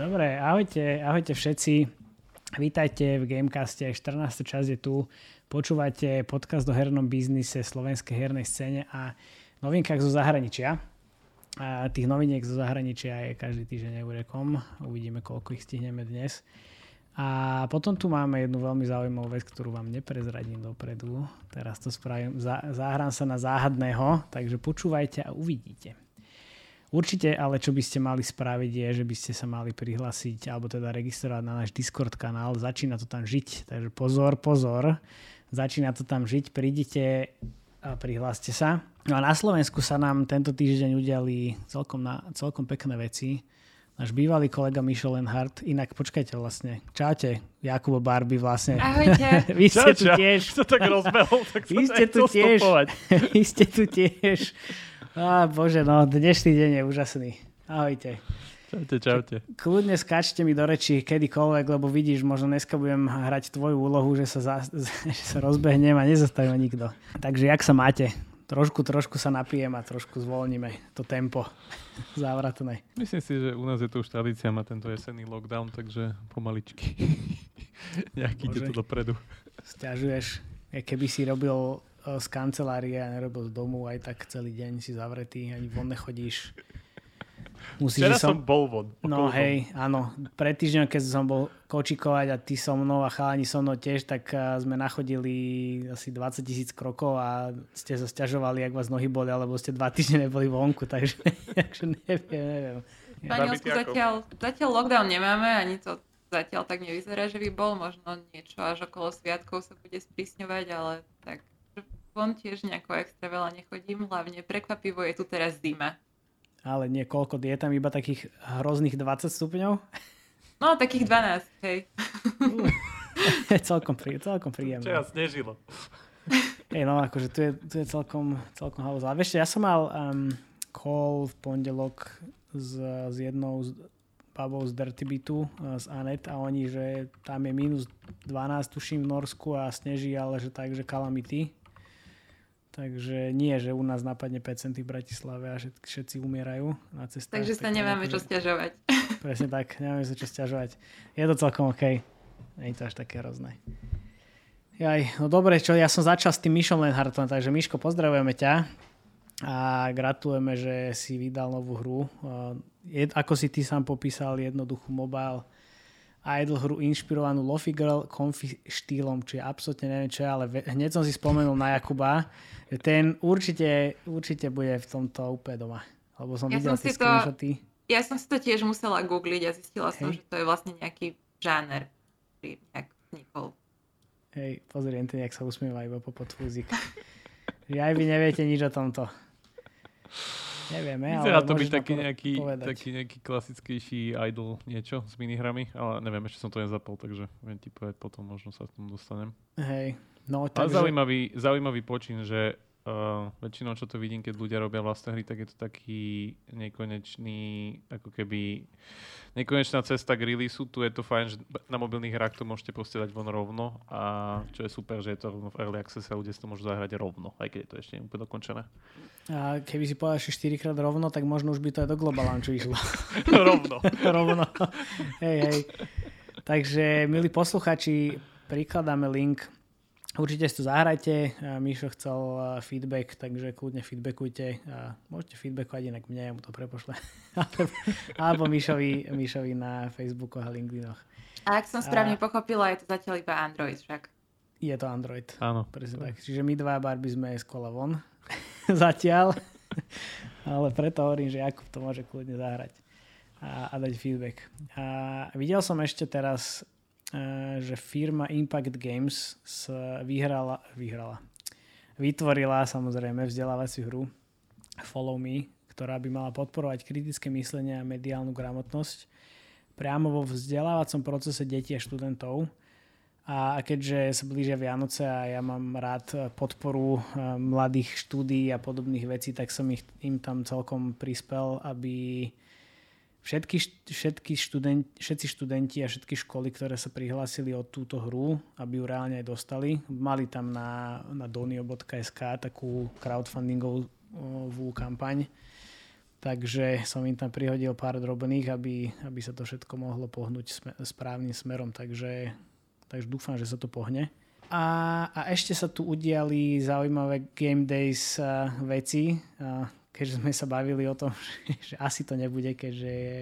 Dobre, ahojte, ahojte všetci. Vítajte v Gamecaste, 14. čas je tu. Počúvate podcast o hernom biznise, slovenskej hernej scéne a novinkách zo zahraničia. A tých noviniek zo zahraničia je každý týždeň eurekom. Uvidíme, koľko ich stihneme dnes. A potom tu máme jednu veľmi zaujímavú vec, ktorú vám neprezradím dopredu. Teraz to spravím, zahrám sa na záhadného, takže počúvajte a uvidíte. Určite, ale čo by ste mali spraviť je, že by ste sa mali prihlásiť alebo teda registrovať na náš Discord kanál. Začína to tam žiť, takže pozor, pozor. Začína to tam žiť, prídite a prihláste sa. No a na Slovensku sa nám tento týždeň udiali celkom, na, celkom pekné veci. Náš bývalý kolega Mišo Lenhardt, inak počkajte vlastne, čaute, Jakubo Barbie vlastne. Ahojte. Vy ste tu tiež. Čo tak rozbehol, tak Vy ste tu tiež. Vy ste tu tiež. Á, bože, no, dnešný deň je úžasný. Ahojte. Čaute, čaute. Kľudne skáčte mi do reči kedykoľvek, lebo vidíš, možno dneska budem hrať tvoju úlohu, že sa, za, že sa rozbehnem a nezastaví nikto. Takže jak sa máte? Trošku, trošku sa napijem a trošku zvolníme to tempo závratné. Myslím si, že u nás je to už tradícia, má tento jesenný lockdown, takže pomaličky. Nejaký ide to dopredu. Sťažuješ, keby si robil z kancelárie a nerobil z domu, aj tak celý deň si zavretý, ani von nechodíš. Musíš, Včera som, som bol von. No hej, áno. Pred týždňom, keď som bol kočikovať a ty so mnou a chalani so mnou tiež, tak sme nachodili asi 20 tisíc krokov a ste sa stiažovali, ak vás nohy boli, alebo ste dva týždne neboli vonku, takže, takže neviem, neviem. Španielsku zatiaľ, zatiaľ lockdown nemáme, ani to zatiaľ tak nevyzerá, že by bol. Možno niečo až okolo sviatkov sa bude sprísňovať, ale tak von tiež nejako extra veľa nechodím, hlavne prekvapivo je tu teraz zima. Ale niekoľko je tam iba takých hrozných 20 stupňov? No, takých 12, hej. je celkom, prí, celkom príjemné. Včera snežilo. Hej, no, akože tu je, tu je celkom, celkom halúza. Ale vieš, ja som mal um, call v pondelok s, s jednou z babou z Dirty Beatu, z Anet a oni, že tam je minus 12, tuším, v Norsku a sneží, ale že tak, že kalamity. Takže nie, že u nás napadne 5 v Bratislave a všetci umierajú na cestách. Takže sa tak nemáme čo stiažovať. Presne tak, nemáme sa čo stiažovať. Je to celkom OK. Nie je to až také hrozné. Jaj, no dobre, čo ja som začal s tým Mišom Lenhartom, takže Miško, pozdravujeme ťa a gratulujeme, že si vydal novú hru. Je, ako si ty sám popísal, jednoduchú mobile idol hru inšpirovanú Lofi Girl konfi štýlom, či absolútne neviem čo ale hneď som si spomenul na Jakuba, že ten určite, určite bude v tomto úplne doma. Lebo som ja videl som tie screenshoty. Ja som si to tiež musela googliť a zistila Hej. som, že to je vlastne nejaký žáner, ktorý nejak vznikol. Hej, pozriem, ten, jak sa usmieva iba po podfúzik. že aj vy neviete nič o tomto. Nevieme, Vyzerá to byť taký nejaký, taký nejaký klasickejší idol niečo s minihrami, ale neviem, ešte som to nezapol, takže viem ti povedať potom, možno sa k tomu dostanem. Hej, no takže... Ale zaujímavý, zaujímavý počin, že uh, väčšinou, čo to vidím, keď ľudia robia vlastné hry, tak je to taký nekonečný, ako keby nekonečná cesta k releaseu. Tu je to fajn, že na mobilných hrách to môžete proste dať von rovno a čo je super, že je to rovno v Early Access a ľudia si to môžu zahrať rovno, aj keď je to ešte úplne dokončené. A keby si povedal ešte 4 krát rovno, tak možno už by to aj do Global Launchu išlo. rovno. rovno. hej, hej. Takže, milí posluchači, prikladáme link Určite si to zahrajte. Mišo chcel feedback, takže kľudne feedbackujte. Môžete feedbackovať inak mne, ja mu to prepošle. Alebo Mišovi, Mišovi na Facebooku a LinkedInoch. A ak som správne a... pochopila, je to zatiaľ iba Android však. Je to Android. Áno. Presne tak. Čiže my dva barby sme z kola von. zatiaľ. Ale preto hovorím, že Jakub to môže kľudne zahrať a, a dať feedback. A videl som ešte teraz že firma Impact Games vyhrala, vyhrala, vytvorila samozrejme vzdelávaciu hru Follow Me, ktorá by mala podporovať kritické myslenie a mediálnu gramotnosť priamo vo vzdelávacom procese detí a študentov. A keďže sa blížia Vianoce a ja mám rád podporu eh, mladých štúdí a podobných vecí, tak som ich, im tam celkom prispel, aby všetky, všetky študenti, všetci študenti a všetky školy, ktoré sa prihlásili o túto hru, aby ju reálne aj dostali, mali tam na, na donio.sk takú crowdfundingovú kampaň, takže som im tam prihodil pár drobných, aby, aby sa to všetko mohlo pohnúť sme, správnym smerom, takže, takže dúfam, že sa to pohne. A, a ešte sa tu udiali zaujímavé Game Days uh, veci. Uh, keďže sme sa bavili o tom, že, že asi to nebude, keďže je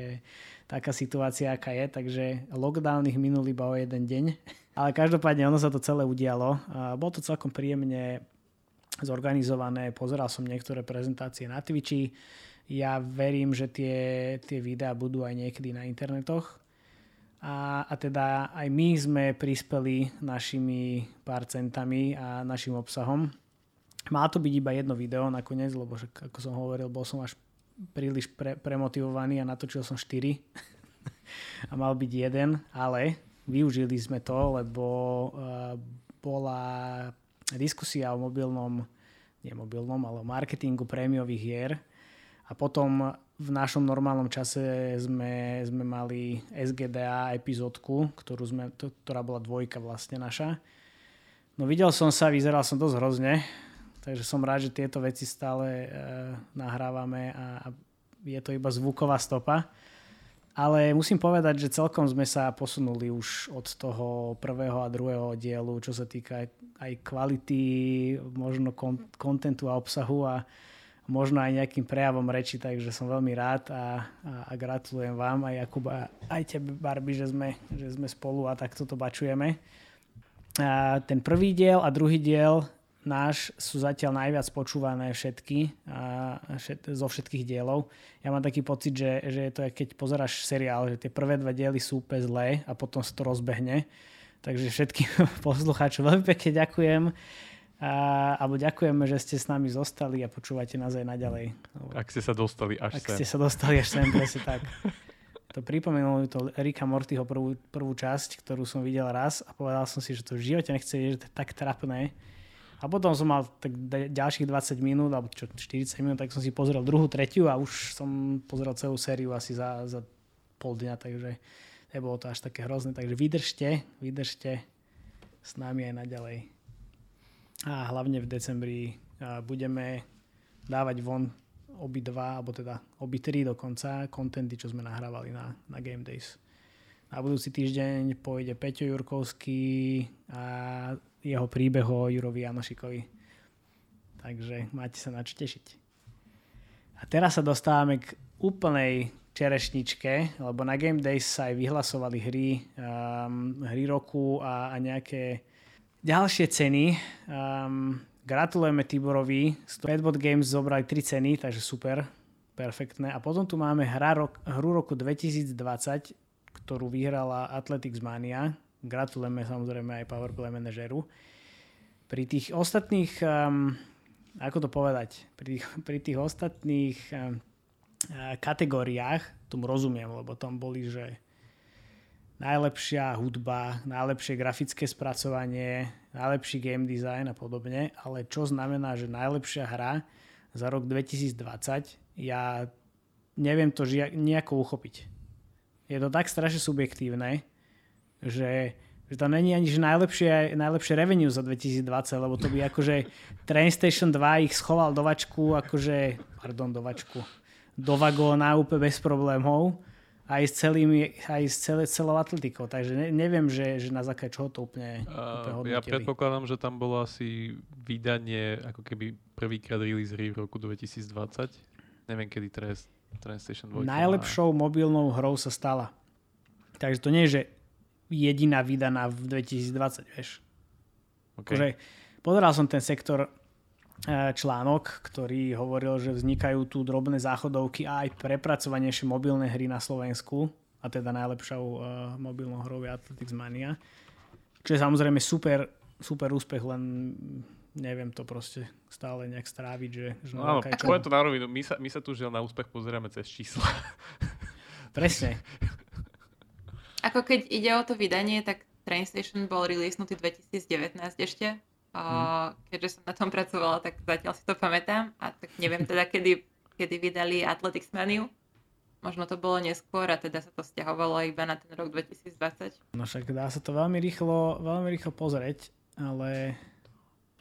taká situácia, aká je, takže lockdown ich minul iba o jeden deň. Ale každopádne ono sa to celé udialo. Bolo to celkom príjemne zorganizované, pozeral som niektoré prezentácie na Twitchi. Ja verím, že tie, tie videá budú aj niekedy na internetoch. A, a teda aj my sme prispeli našimi pár centami a našim obsahom. Má to byť iba jedno video nakoniec, lebo že, ako som hovoril, bol som až príliš pre, premotivovaný a natočil som 4 a mal byť jeden, ale využili sme to, lebo uh, bola diskusia o mobilnom, nie mobilnom, ale o marketingu prémiových hier. A potom v našom normálnom čase sme, sme mali SGDA epizódku, ktorú sme, to, ktorá bola dvojka vlastne naša. No videl som sa, vyzeral som dosť hrozne, Takže som rád, že tieto veci stále e, nahrávame a, a je to iba zvuková stopa. Ale musím povedať, že celkom sme sa posunuli už od toho prvého a druhého dielu, čo sa týka aj, kvality, možno kontentu a obsahu a možno aj nejakým prejavom reči, takže som veľmi rád a, a, a gratulujem vám aj Jakuba, aj tebe Barbie, že sme, že sme spolu a takto to bačujeme. A ten prvý diel a druhý diel náš sú zatiaľ najviac počúvané všetky a všet, zo všetkých dielov. Ja mám taký pocit, že, že je to, keď pozeráš seriál, že tie prvé dva diely sú úplne zlé a potom sa to rozbehne. Takže všetkým poslucháčom veľmi pekne ďakujem. A, alebo ďakujeme, že ste s nami zostali a počúvate nás aj naďalej. Ak ste sa dostali až Ak sem. ste sa dostali až sem, presne tak. To pripomenulo to Rika Mortyho prvú, prvú časť, ktorú som videl raz a povedal som si, že to v živote nechce, že to je tak trapné, a potom som mal tak ďalších 20 minút, alebo čo, 40 minút, tak som si pozrel druhú, tretiu a už som pozrel celú sériu asi za, za pol dňa, takže nebolo to až také hrozné. Takže vydržte, vydržte s nami aj naďalej. A hlavne v decembri budeme dávať von obi dva, alebo teda obi tri dokonca, kontenty, čo sme nahrávali na, na Game Days. Na budúci týždeň pôjde Peťo Jurkovský a jeho príbeh o Jurovi Janošikovi. Takže máte sa na čo tešiť. A teraz sa dostávame k úplnej čerešničke, lebo na Game Days sa aj vyhlasovali hry, um, hry roku a, a nejaké ďalšie ceny. Um, gratulujeme Tiborovi. Padbot Games zobrali tri ceny, takže super, perfektné. A potom tu máme hra rok, hru roku 2020, ktorú vyhrala Athletics Mania Gratulujeme samozrejme aj Powerplay manažeru. Pri tých ostatných, um, ako to povedať, pri, pri tých ostatných um, kategóriách, tomu rozumiem, lebo tam boli, že najlepšia hudba, najlepšie grafické spracovanie, najlepší game design a podobne, ale čo znamená, že najlepšia hra za rok 2020, ja neviem to žia- nejako uchopiť. Je to tak strašne subjektívne, že, že to není ani že najlepšie, najlepšie revenue za 2020, lebo to by akože Train Station 2 ich schoval do vačku, akože, pardon, do vačku, do vagóna úplne bez problémov aj s, celým, aj s celé, celou atletikou. Takže ne, neviem, že, že na základe čoho to úplne, úplne Ja predpokladám, že tam bolo asi vydanie, ako keby prvýkrát release hry v roku 2020. Neviem, kedy Train Station 2. Najlepšou mobilnou hrou sa stala. Takže to nie je, že jediná vydaná v 2020, vieš. Okay. Akože, pozeral som ten sektor e, článok, ktorý hovoril, že vznikajú tu drobné záchodovky a aj prepracovanejšie mobilné hry na Slovensku a teda najlepšou uh, mobilnou hrou je Athletics Mania. Čo je samozrejme super, super úspech, len neviem to proste stále nejak stráviť. Že, že no, áno, poviem to na rovinu, my sa, my sa tu žiaľ na úspech pozeráme cez čísla. Presne. Ako keď ide o to vydanie, tak Train Station bol releasenutý 2019 ešte. Hmm. Keďže som na tom pracovala, tak zatiaľ si to pamätám. A tak neviem teda, kedy, kedy vydali Athletics Menu. možno to bolo neskôr a teda sa to stiahovalo iba na ten rok 2020. No však dá sa to veľmi rýchlo, veľmi rýchlo pozrieť, ale...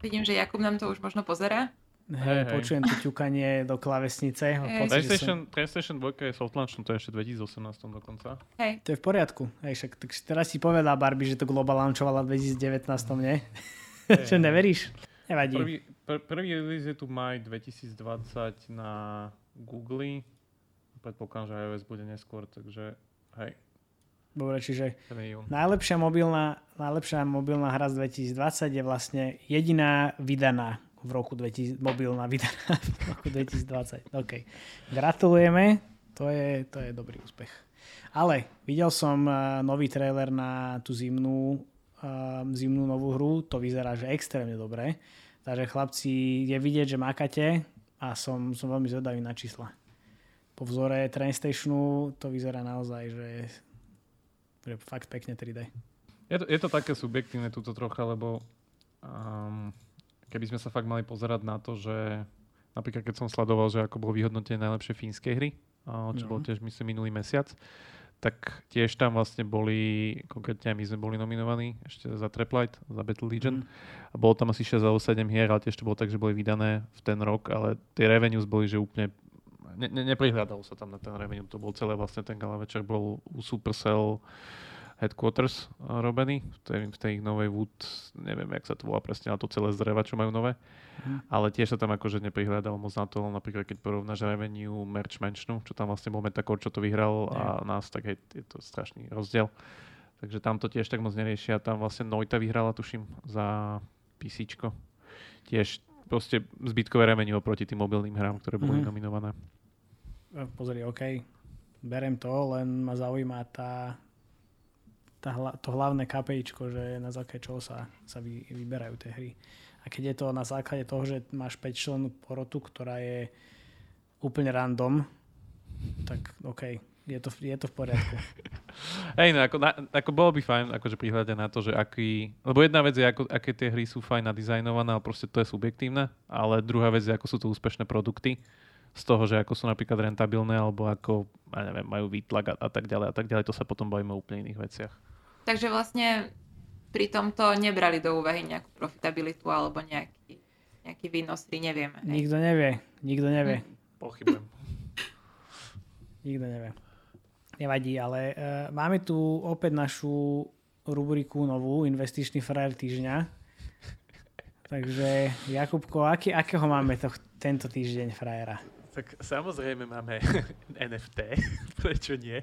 Vidím, že Jakub nám to už možno pozera. Hej, hej, počujem to ťukanie do klavesnice. Hey. PlayStation, som... PlayStation 2 je soft launch, no to je ešte 2018 dokonca. Hej. To je v poriadku. Hej, však tak teraz si povedala Barbie, že to Global launchovala v 2019, nie? Hey. Čo neveríš? Nevadí. Prvý, pr- prvý release je tu maj 2020 na Google. Predpokladám, že iOS bude neskôr, takže hej. Dobre, čiže najlepšia mobilná, najlepšia mobilná hra z 2020 je vlastne jediná vydaná v roku 2000, mobilná vydaná v roku 2020. OK. Gratulujeme, to je, to je dobrý úspech. Ale videl som uh, nový trailer na tú zimnú, uh, zimnú novú hru, to vyzerá, že extrémne dobre. Takže chlapci, je vidieť, že makate a som, som veľmi zvedavý na čísla. Po vzore Train Stationu to vyzerá naozaj, že, že fakt pekne 3D. Je to, je to také subjektívne túto trocha, lebo um, keby sme sa fakt mali pozerať na to, že napríklad keď som sledoval, že ako bolo vyhodnotené najlepšie fínske hry, čo no. bolo tiež myslím minulý mesiac, tak tiež tam vlastne boli, konkrétne my sme boli nominovaní ešte za Traplight, za Battle Legion. Mm. A bolo tam asi 6 alebo 7 hier, ale tiež to bolo tak, že boli vydané v ten rok, ale tie revenues boli, že úplne ne, ne, neprihľadalo sa tam na ten revenue. To bol celé vlastne ten gala večer bol u Supercell headquarters eh, robený, v tej, v tej novej Wood, neviem, jak sa to volá presne, ale to celé zdreva, čo majú nové. Mm. Ale tiež sa tam akože neprihľadalo moc na to, napríklad keď porovnáš revenue Merch Mansionu, čo tam vlastne bol Metacore, čo to vyhral yeah. a nás, tak hej, je to strašný rozdiel. Takže tam to tiež tak moc neriešia. Tam vlastne Noita vyhrala, tuším, za PC. Tiež proste zbytkové revenue oproti tým mobilným hrám, ktoré boli mm-hmm. nominované. Pozri, OK, berem to, len ma zaujíma tá tá, to hlavné KPIčko, že na základe čoho sa, sa vy, vyberajú tie hry. A keď je to na základe toho, že máš 5 členú porotu, ktorá je úplne random, tak OK, je to, je to v poriadku. Hej, no ako, na, ako bolo by fajn, akože prihľadať na to, že aký... Lebo jedna vec je, ako, aké tie hry sú fajn nadizajnované, ale proste to je subjektívne, ale druhá vec je, ako sú to úspešné produkty z toho, že ako sú napríklad rentabilné, alebo ako, ja neviem, majú výtlak a, a tak ďalej a tak ďalej, to sa potom bavíme o úplne iných veciach. Takže vlastne pri tomto nebrali do úvahy nejakú profitabilitu alebo nejaký, nejaký výnos, nevieme. Hej. Nikto nevie, nikto nevie. Hm. Pochybujem. nikto nevie. Nevadí, ale uh, máme tu opäť našu rubriku novú, investičný frajer týždňa. Takže Jakubko, aký, akého máme to, tento týždeň frajera? Tak samozrejme máme NFT, prečo nie?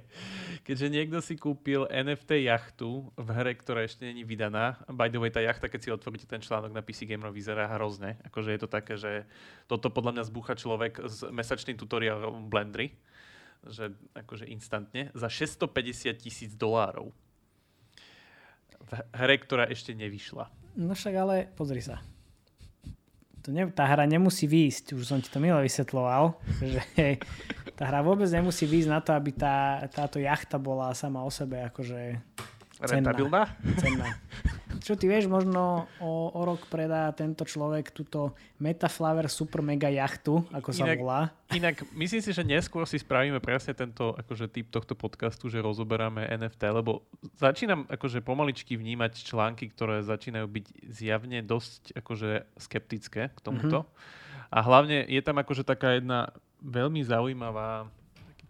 Keďže niekto si kúpil NFT jachtu v hre, ktorá ešte není vydaná. By the way, tá jachta, keď si otvoríte ten článok na PC Gamer, vyzerá hrozne. Akože je to také, že toto podľa mňa zbúcha človek s mesačným tutoriálom Blendry. Že akože instantne. Za 650 tisíc dolárov. V hre, ktorá ešte nevyšla. No však ale pozri sa to ne, tá hra nemusí výjsť, už som ti to milé vysvetloval, že tá hra vôbec nemusí výjsť na to, aby tá, táto jachta bola sama o sebe akože cenná. Rentabilná? Cenná. Čo ty vieš, možno o, o rok predá tento človek túto Metaflower Super Mega jachtu, ako sa inak, volá. Inak myslím si, že neskôr si spravíme presne tento akože typ tohto podcastu, že rozoberáme NFT, lebo začínam akože pomaličky vnímať články, ktoré začínajú byť zjavne dosť akože skeptické k tomuto. Mm-hmm. A hlavne je tam akože taká jedna veľmi zaujímavá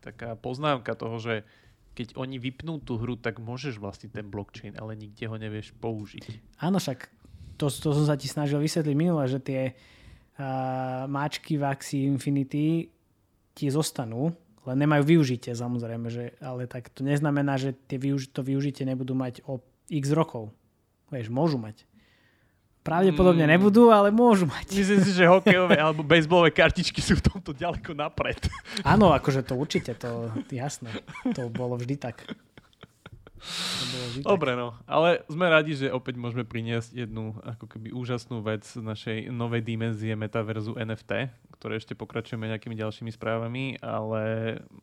taká poznámka toho, že keď oni vypnú tú hru, tak môžeš vlastniť ten blockchain, ale nikde ho nevieš použiť. Áno, však to, to som sa ti snažil vysvetliť minule, že tie uh, máčky v Axie Infinity ti zostanú, len nemajú využitie samozrejme, že, ale tak to neznamená, že tie využi- to využitie nebudú mať o x rokov. Vieš, môžu mať. Pravdepodobne mm. nebudú, ale môžu mať. Myslím si, že hokejové alebo bejsbolové kartičky sú v tomto ďaleko napred. Áno, akože to určite, to jasné. To bolo vždy tak. To bolo vždy Dobre, tak. no. Ale sme radi, že opäť môžeme priniesť jednu ako keby úžasnú vec z našej novej dimenzie metaverzu NFT, ktoré ešte pokračujeme nejakými ďalšími správami, ale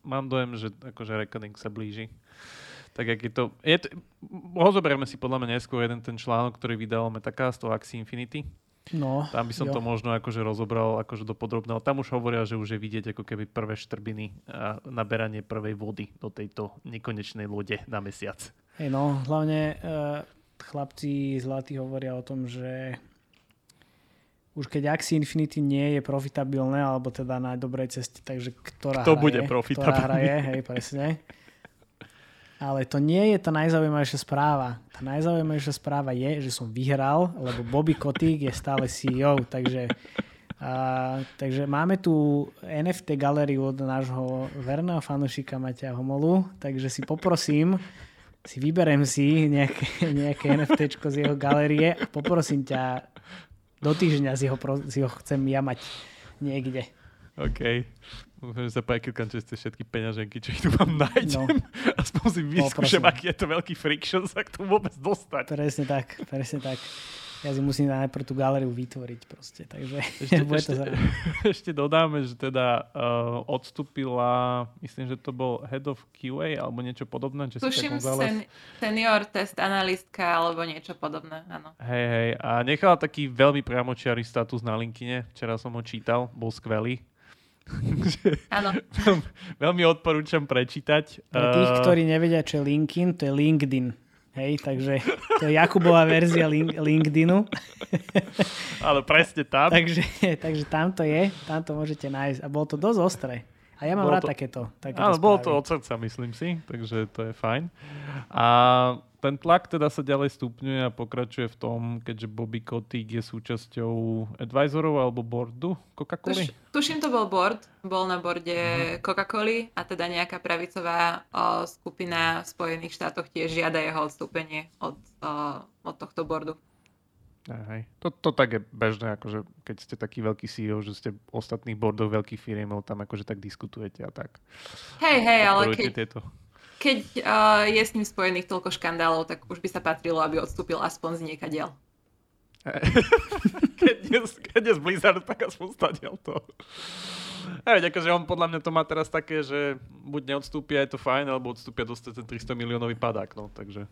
mám dojem, že akože reckoning sa blíži tak jak je to... Je to rozoberieme si podľa mňa neskôr jeden ten článok, ktorý vydal Metacast o Axie Infinity. No, Tam by som jo. to možno akože rozobral akože do podrobného. Tam už hovoria, že už je vidieť ako keby prvé štrbiny a naberanie prvej vody do tejto nekonečnej lode na mesiac. Hej no, hlavne uh, chlapci zlatí hovoria o tom, že už keď Axie Infinity nie je profitabilné, alebo teda na dobrej ceste, takže ktorá Kto hra bude je, profitabilný? Ktorá hra je, hej, presne. Ale to nie je tá najzaujímavejšia správa. Tá najzaujímavejšia správa je, že som vyhral, lebo Bobby Kotick je stále CEO, takže, a, takže máme tu NFT galériu od nášho verného fanušika Matia Homolu, takže si poprosím, si vyberem si nejaké, nejaké NFT z jeho galérie a poprosím ťa do týždňa si ho, si ho chcem ja mať niekde. OK. Môžem sa preklikám cez tie všetky peňaženky, čo ich tu mám nájdem. No. Aspoň si vyskúšam, Poprosím. aký je to veľký friction sa k tomu vôbec dostať. Presne tak, presne tak. Ja si musím najprv tú galériu vytvoriť proste, takže Ešte, bude ešte, to za... ešte dodáme, že teda uh, odstúpila, myslím, že to bol Head of QA alebo niečo podobné. Jessica Tuším González. sen, senior test analistka alebo niečo podobné, áno. Hej, hej. A nechala taký veľmi priamočiarý status na LinkedIne. Včera som ho čítal, bol skvelý. Áno, Veľmi- veľmi odporúčam prečítať. Pre tých, Eh, ktorí nevedia, čo je LinkedIn, to je LinkedIn. Hej, takže to je Jakubová verzia link, LinkedInu. Ale presne tam. takže, takže tam to je, tam to môžete nájsť. A bolo to dosť ostré. A ja mám Bolo rád to- takéto, takéto Áno, bolo to od srdca, myslím si, takže to je fajn. A ten tlak teda sa ďalej stupňuje a pokračuje v tom, keďže Bobby Kotick je súčasťou advisorov alebo boardu Coca-Coly. Tuš, tuším to bol board, bol na borde Mhm. Coca-Coly a teda nejaká pravicová o, skupina v Spojených štátoch tiež žiada jeho odstúpenie od, o, od tohto. Hej, hej. To, to tak je bežné, akože keď ste taký veľký CEO, že ste ostatných boardov veľkých firiem, tam akože tak diskutujete a tak. Hej, hej, ale keď, tieto. Keď uh, je s ním spojených toľko škandálov, tak už by sa patrilo, aby odstúpil aspoň z niekadiaľ. keď, je, keď je z Blizzard, tak aspoň stadiaľ to. Hej, akože on podľa mňa to má teraz také, že buď neodstúpia, je to fajn, alebo odstúpia dostať ten 300 miliónový padák, no, takže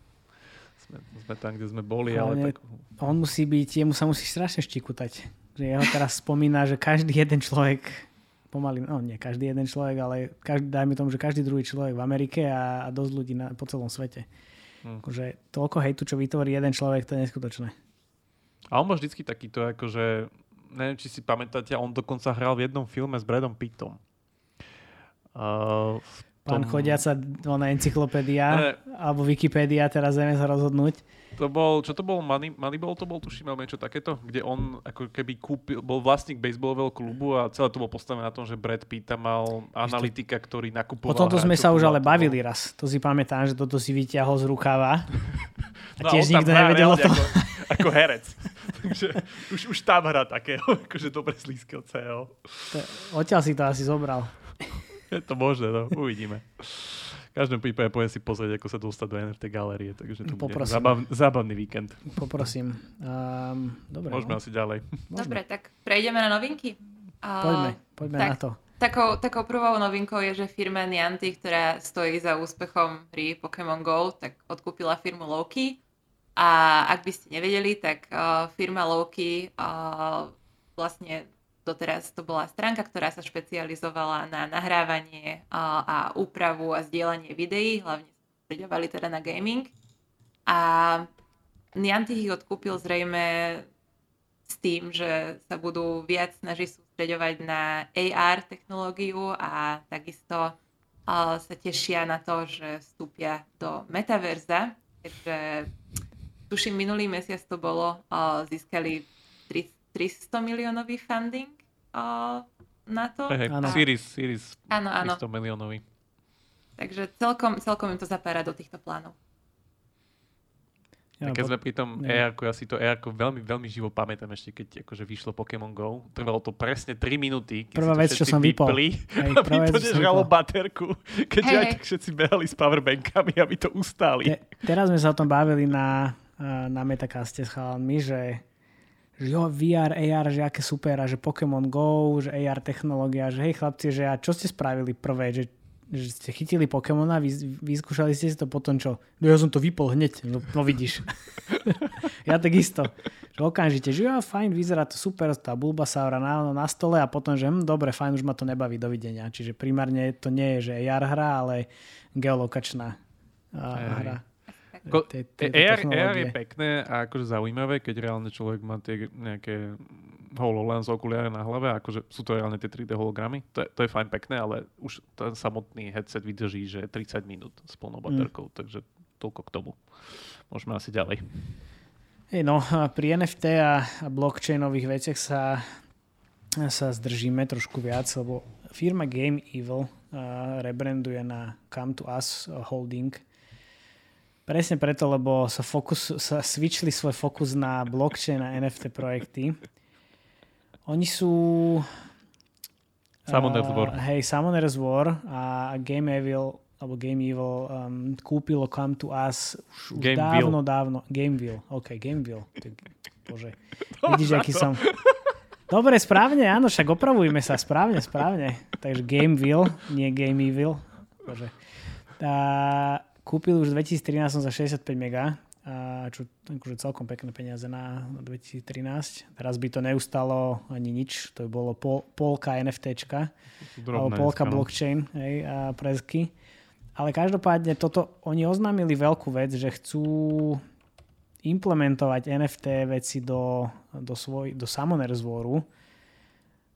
sme, sme tam, kde sme boli, ale Hlavne tak... On musí byť, jemu sa musí strašne štikutať. Že jeho teraz spomína, že každý jeden človek, pomaly, no nie každý jeden človek, ale každý, dajme tomu, že každý druhý človek v Amerike a, a dosť ľudí na, po celom svete. Hm. Že toľko hejtu, čo vytvorí jeden človek, to je neskutočné. A on bol vždycky takýto, akože, neviem, či si pamätáte, on dokonca hral v jednom filme s Bradom Pittom. Uh, v Pán tom- chodiaca ona encyklopédia, alebo Wikipédia, teraz vieme sa rozhodnúť. To bol, čo to bol, Money, Moneyball to bol, tuším, alebo niečo takéto, kde on ako keby kúpil, bol vlastník baseballového klubu a celé to bolo postavené na tom, že Brad Pitt tam mal analytika, ktorý O nakupoval tomto sme sa už ale bavili raz. To si pamätám, že toto si vyťahol z rukava. A No tiež tam nikto nevedel o tom. Ako, ako herec. Takže už, už tam hrá takého, akože dobre slízkeho CEO. To- Odtiaľ si to asi zobral. Je to možné, no, uvidíme. V každom prípade poviem si pozrieť, ako sa dostať do NFT galérie, takže to bude Poprosím. zábav, zábavný víkend. Poprosím. Um, dobre, Môžeme no. asi ďalej. Môžeme. Dobre, tak prejdeme na novinky. A Poďme, poďme tak. na to. Takou, takou prvou novinkou je, že firma Niantic, ktorá stojí za úspechom hry Pokémon GO, tak odkúpila firmu Loki. A ak by ste nevedeli, tak uh, firma Loki uh, vlastne doteraz to bola stránka, ktorá sa špecializovala na nahrávanie uh, a úpravu a zdieľanie videí, hlavne sa sústreďovali teda na gaming. A Niantic ich odkúpil zrejme s tým, že sa budú viac snažiť sústreďovať na AR technológiu a takisto sa tešia na to, že vstúpia do metaverza, keďže tuším minulý mesiac to bolo, získali tri- 300 miliónový funding uh, na to. Hej, hej, Áno. Series, Series Áno, áno. 300 miliónový. Takže celkom, celkom im to zapára do týchto plánov. Ja, keď sme pri tom. AR, ja si to AR veľmi, veľmi živo pamätám ešte, keď akože vyšlo Pokémon GO. Trvalo to presne 3 minúty. keď Prvá vec, čo som vypol. vypli, Hej, aby prvá vec, to čo som vypol. baterku. Keďže Hej, aj tak všetci behali s powerbankami, aby to ustáli. Te, teraz sme sa o tom bavili na, eh, na Metacaste s chalanmi, že, že jo, VR, AR, že aké super a že Pokémon Go, že AR technológia, že hej chlapci, že a čo ste spravili prvé, že že ste chytili Pokémona, vy, vyskúšali ste si to potom čo? No ja som to vypol hneď, no, no vidíš. ja takisto. Že okamžite, že ja, fajn, vyzerá to super, tá Bulbasaura na, na stole a potom, že hm, dobre, fajn, už ma to nebaví, dovidenia. Čiže primárne to nie je, že AR hra, ale geolokačná uh, hra. Ko, te, te, AR, AR je pekné a akože zaujímavé, keď reálne človek má tie nejaké HoloLens okuliare na hlave, akože sú to reálne tie 3D hologramy, to je, to je fajn pekné, ale už ten samotný headset vydrží, že 30 minút s plnou baterkou, mm. takže toľko k tomu. Môžeme asi ďalej. Hey no, pri NFT a, a blockchainových veciach sa, sa zdržíme trošku viac, lebo firma Game Evil uh, rebranduje na Come to Us Holding. Presne preto, lebo sa, fokus, sa switchli svoj fokus na blockchain a NFT projekty. Oni sú... Summoner's uh, War. Hej, Summoner's War a Game Evil alebo Game Evil um, kúpilo Come to Us už, už dávno, dávno. Gameville, OK, Gameville. Bože, vidíš, aký som... Dobre, správne, áno, však opravujme sa, správne, správne. Takže Gameville, nie Game Evil. Bože. A, kúpil už v 2013 za 65 mega a čo akože celkom pekné peniaze na 2013. Teraz by to neustalo ani nič, to by bolo pol, polka NFTčka, alebo polka no. blockchain hej, a prezky. Ale každopádne toto, oni oznámili veľkú vec, že chcú implementovať NFT veci do, do, svoj, do Summoner's Waru.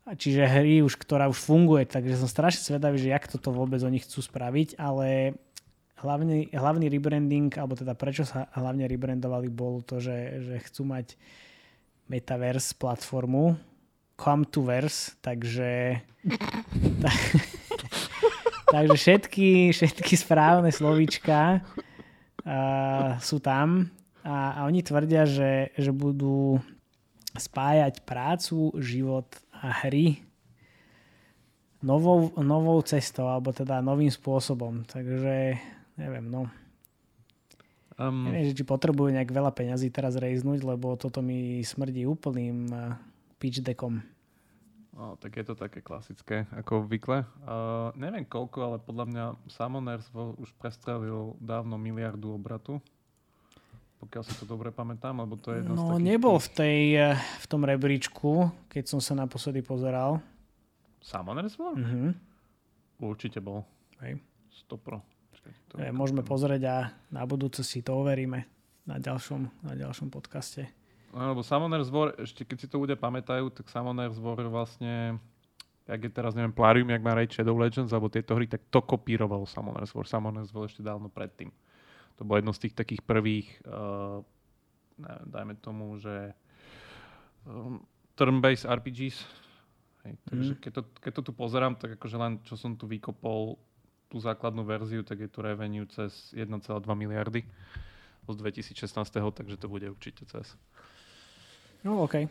Čiže hry, už, ktorá už funguje, takže som strašne svedavý, že jak toto vôbec oni chcú spraviť, ale hlavný, hlavný rebranding, alebo teda prečo sa hlavne rebrandovali, bol to, že, že chcú mať Metaverse platformu, Come to Verse, takže tak, takže všetky, všetky správne slovíčka uh, sú tam a, a oni tvrdia, že, že budú spájať prácu, život a hry novou, novou cestou, alebo teda novým spôsobom. Takže neviem, no. Um, neviem, či potrebujú nejak veľa peňazí teraz rejznúť, lebo toto mi smrdí úplným uh, pitch deckom. No, tak je to také klasické, ako obvykle. Uh, neviem koľko, ale podľa mňa Summoners už prestrelil dávno miliardu obratu. Pokiaľ si to dobre pamätám, lebo to je jedno No, z takých nebol v, tej, eh, v tom rebríčku, keď som sa naposledy pozeral. Summoners bol? Uh-huh. Určite bol. Hej. Stopro. To je, môžeme pozrieť a na budúce si to overíme na ďalšom, na ďalšom podcaste. No, lebo Summoner's War, ešte keď si to ľudia pamätajú, tak Summoner's War vlastne, jak je teraz, neviem, Plarium, jak má Raid Shadow Legends, alebo tieto hry, tak to kopíroval Summoner's War. Summoner's War ešte dávno predtým. To bolo jedno z tých takých prvých, uh, neviem, dajme tomu, že um, turn-based RPGs. Hej, takže mm. keď, to, keď to tu pozerám, tak akože len čo som tu vykopol tú základnú verziu, tak je tu revenue cez 1,2 miliardy z 2016, takže to bude určite cez. No OK,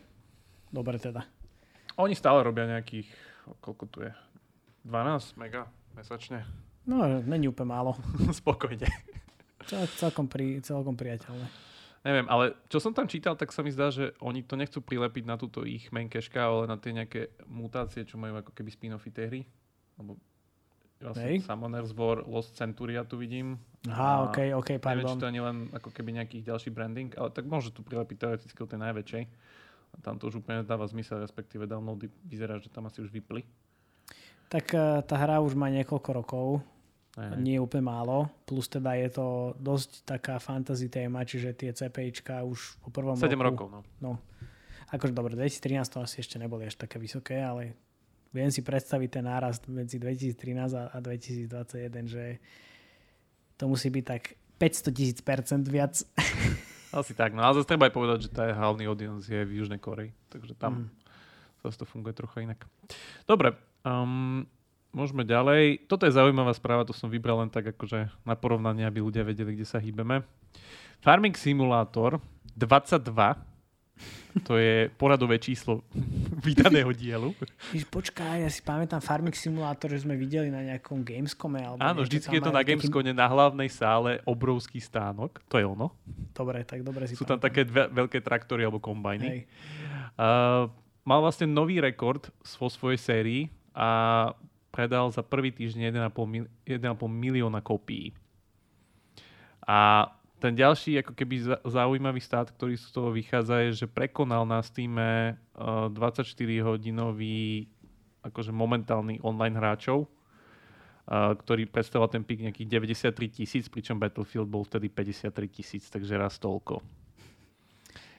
dobre teda. Oni stále robia nejakých, koľko tu je? 12 mega mesačne. No, není úplne málo. Spokojne. Cel, celkom, pri, celkom priateľné. Neviem, ale čo som tam čítal, tak sa mi zdá, že oni to nechcú prilepiť na túto ich main ale na tie nejaké mutácie, čo majú ako keby spin-offy tej hry. Lebo Vlastne Summoner's War Lost Centuria tu vidím. Aha, ok, ok, pardon. Neviem, či to nie len ako keby nejaký ďalší branding, ale tak môže tu prilepiť teoreticky o tej najväčšej. A tam to už úplne dáva zmysel, respektíve downloady vyzerá, že tam asi už vypli. Tak uh, tá hra už má niekoľko rokov, Aj. nie je úplne málo, plus teda je to dosť taká fantasy téma, čiže tie CPIčka už po prvom 7 roku... rokov, no. no. Akože dobre, 2013 to asi ešte neboli až také vysoké, ale viem si predstaviť ten nárast medzi 2013 a 2021, že to musí byť tak 500 tisíc percent viac. Asi tak, no ale zase treba aj povedať, že tá hlavný audience je v Južnej Koreji, takže tam mm. zase to funguje trocha inak. Dobre, um, môžeme ďalej. Toto je zaujímavá správa, to som vybral len tak akože na porovnanie, aby ľudia vedeli, kde sa hýbeme. Farming Simulator 22 to je poradové číslo vydaného dielu. Víš, počkaj, ja si pamätám Farming Simulator, že sme videli na nejakom Gamescome. Alebo Áno, vždycky je to na Gamescome, taký... na hlavnej sále obrovský stánok. To je ono. Dobre, tak dobre si Sú tam také dve, veľké traktory alebo kombajny. Uh, mal vlastne nový rekord vo svojej sérii a predal za prvý týždeň 1,5, mil, 1,5 milióna kopií. A ten ďalší ako keby zaujímavý stát, ktorý z toho vychádza, je, že prekonal na Steam 24-hodinový akože momentálny online hráčov, ktorý predstavoval ten pík nejakých 93 tisíc, pričom Battlefield bol vtedy 53 tisíc, takže raz toľko.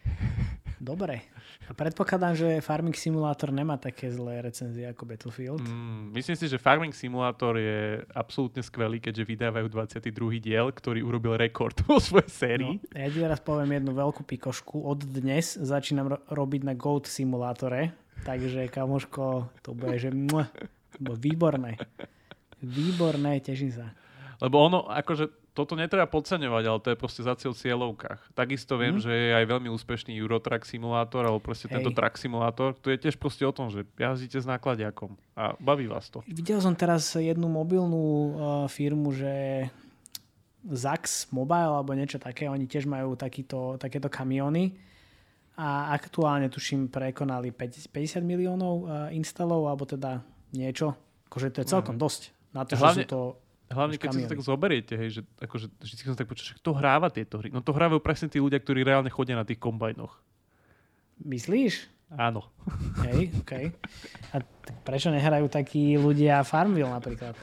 Dobre. A predpokladám, že Farming Simulator nemá také zlé recenzie ako Battlefield. Mm, myslím si, že Farming Simulator je absolútne skvelý, keďže vydávajú 22. diel, ktorý urobil rekord vo svojej sérii. No, ja ti teraz poviem jednu veľkú pikošku. Od dnes začínam ro- robiť na Goat Simulátore, takže kamoško, to bude, že muah, to bude výborné. Výborné, teším sa. Lebo ono, akože toto netreba podceňovať, ale to je proste za cieľ cieľovkách. Takisto viem, mm. že je aj veľmi úspešný Eurotrack simulátor, alebo proste Hej. tento track simulátor, to je tiež proste o tom, že jazdíte s nákladiakom a baví vás to. Videl som teraz jednu mobilnú uh, firmu, že Zax Mobile alebo niečo také, oni tiež majú takýto, takéto kamiony a aktuálne tuším prekonali 50 miliónov uh, instalov alebo teda niečo. Akože to je celkom mm. dosť na to, Hlavne, že sú to Hlavne keď si to tak zoberiete, hej, že akože, vždy som tak počul, že kto hráva tieto hry? No to hrávajú presne tí ľudia, ktorí reálne chodia na tých kombajnoch. Myslíš? Áno. Hej, OK. A prečo nehrajú takí ľudia Farmville napríklad?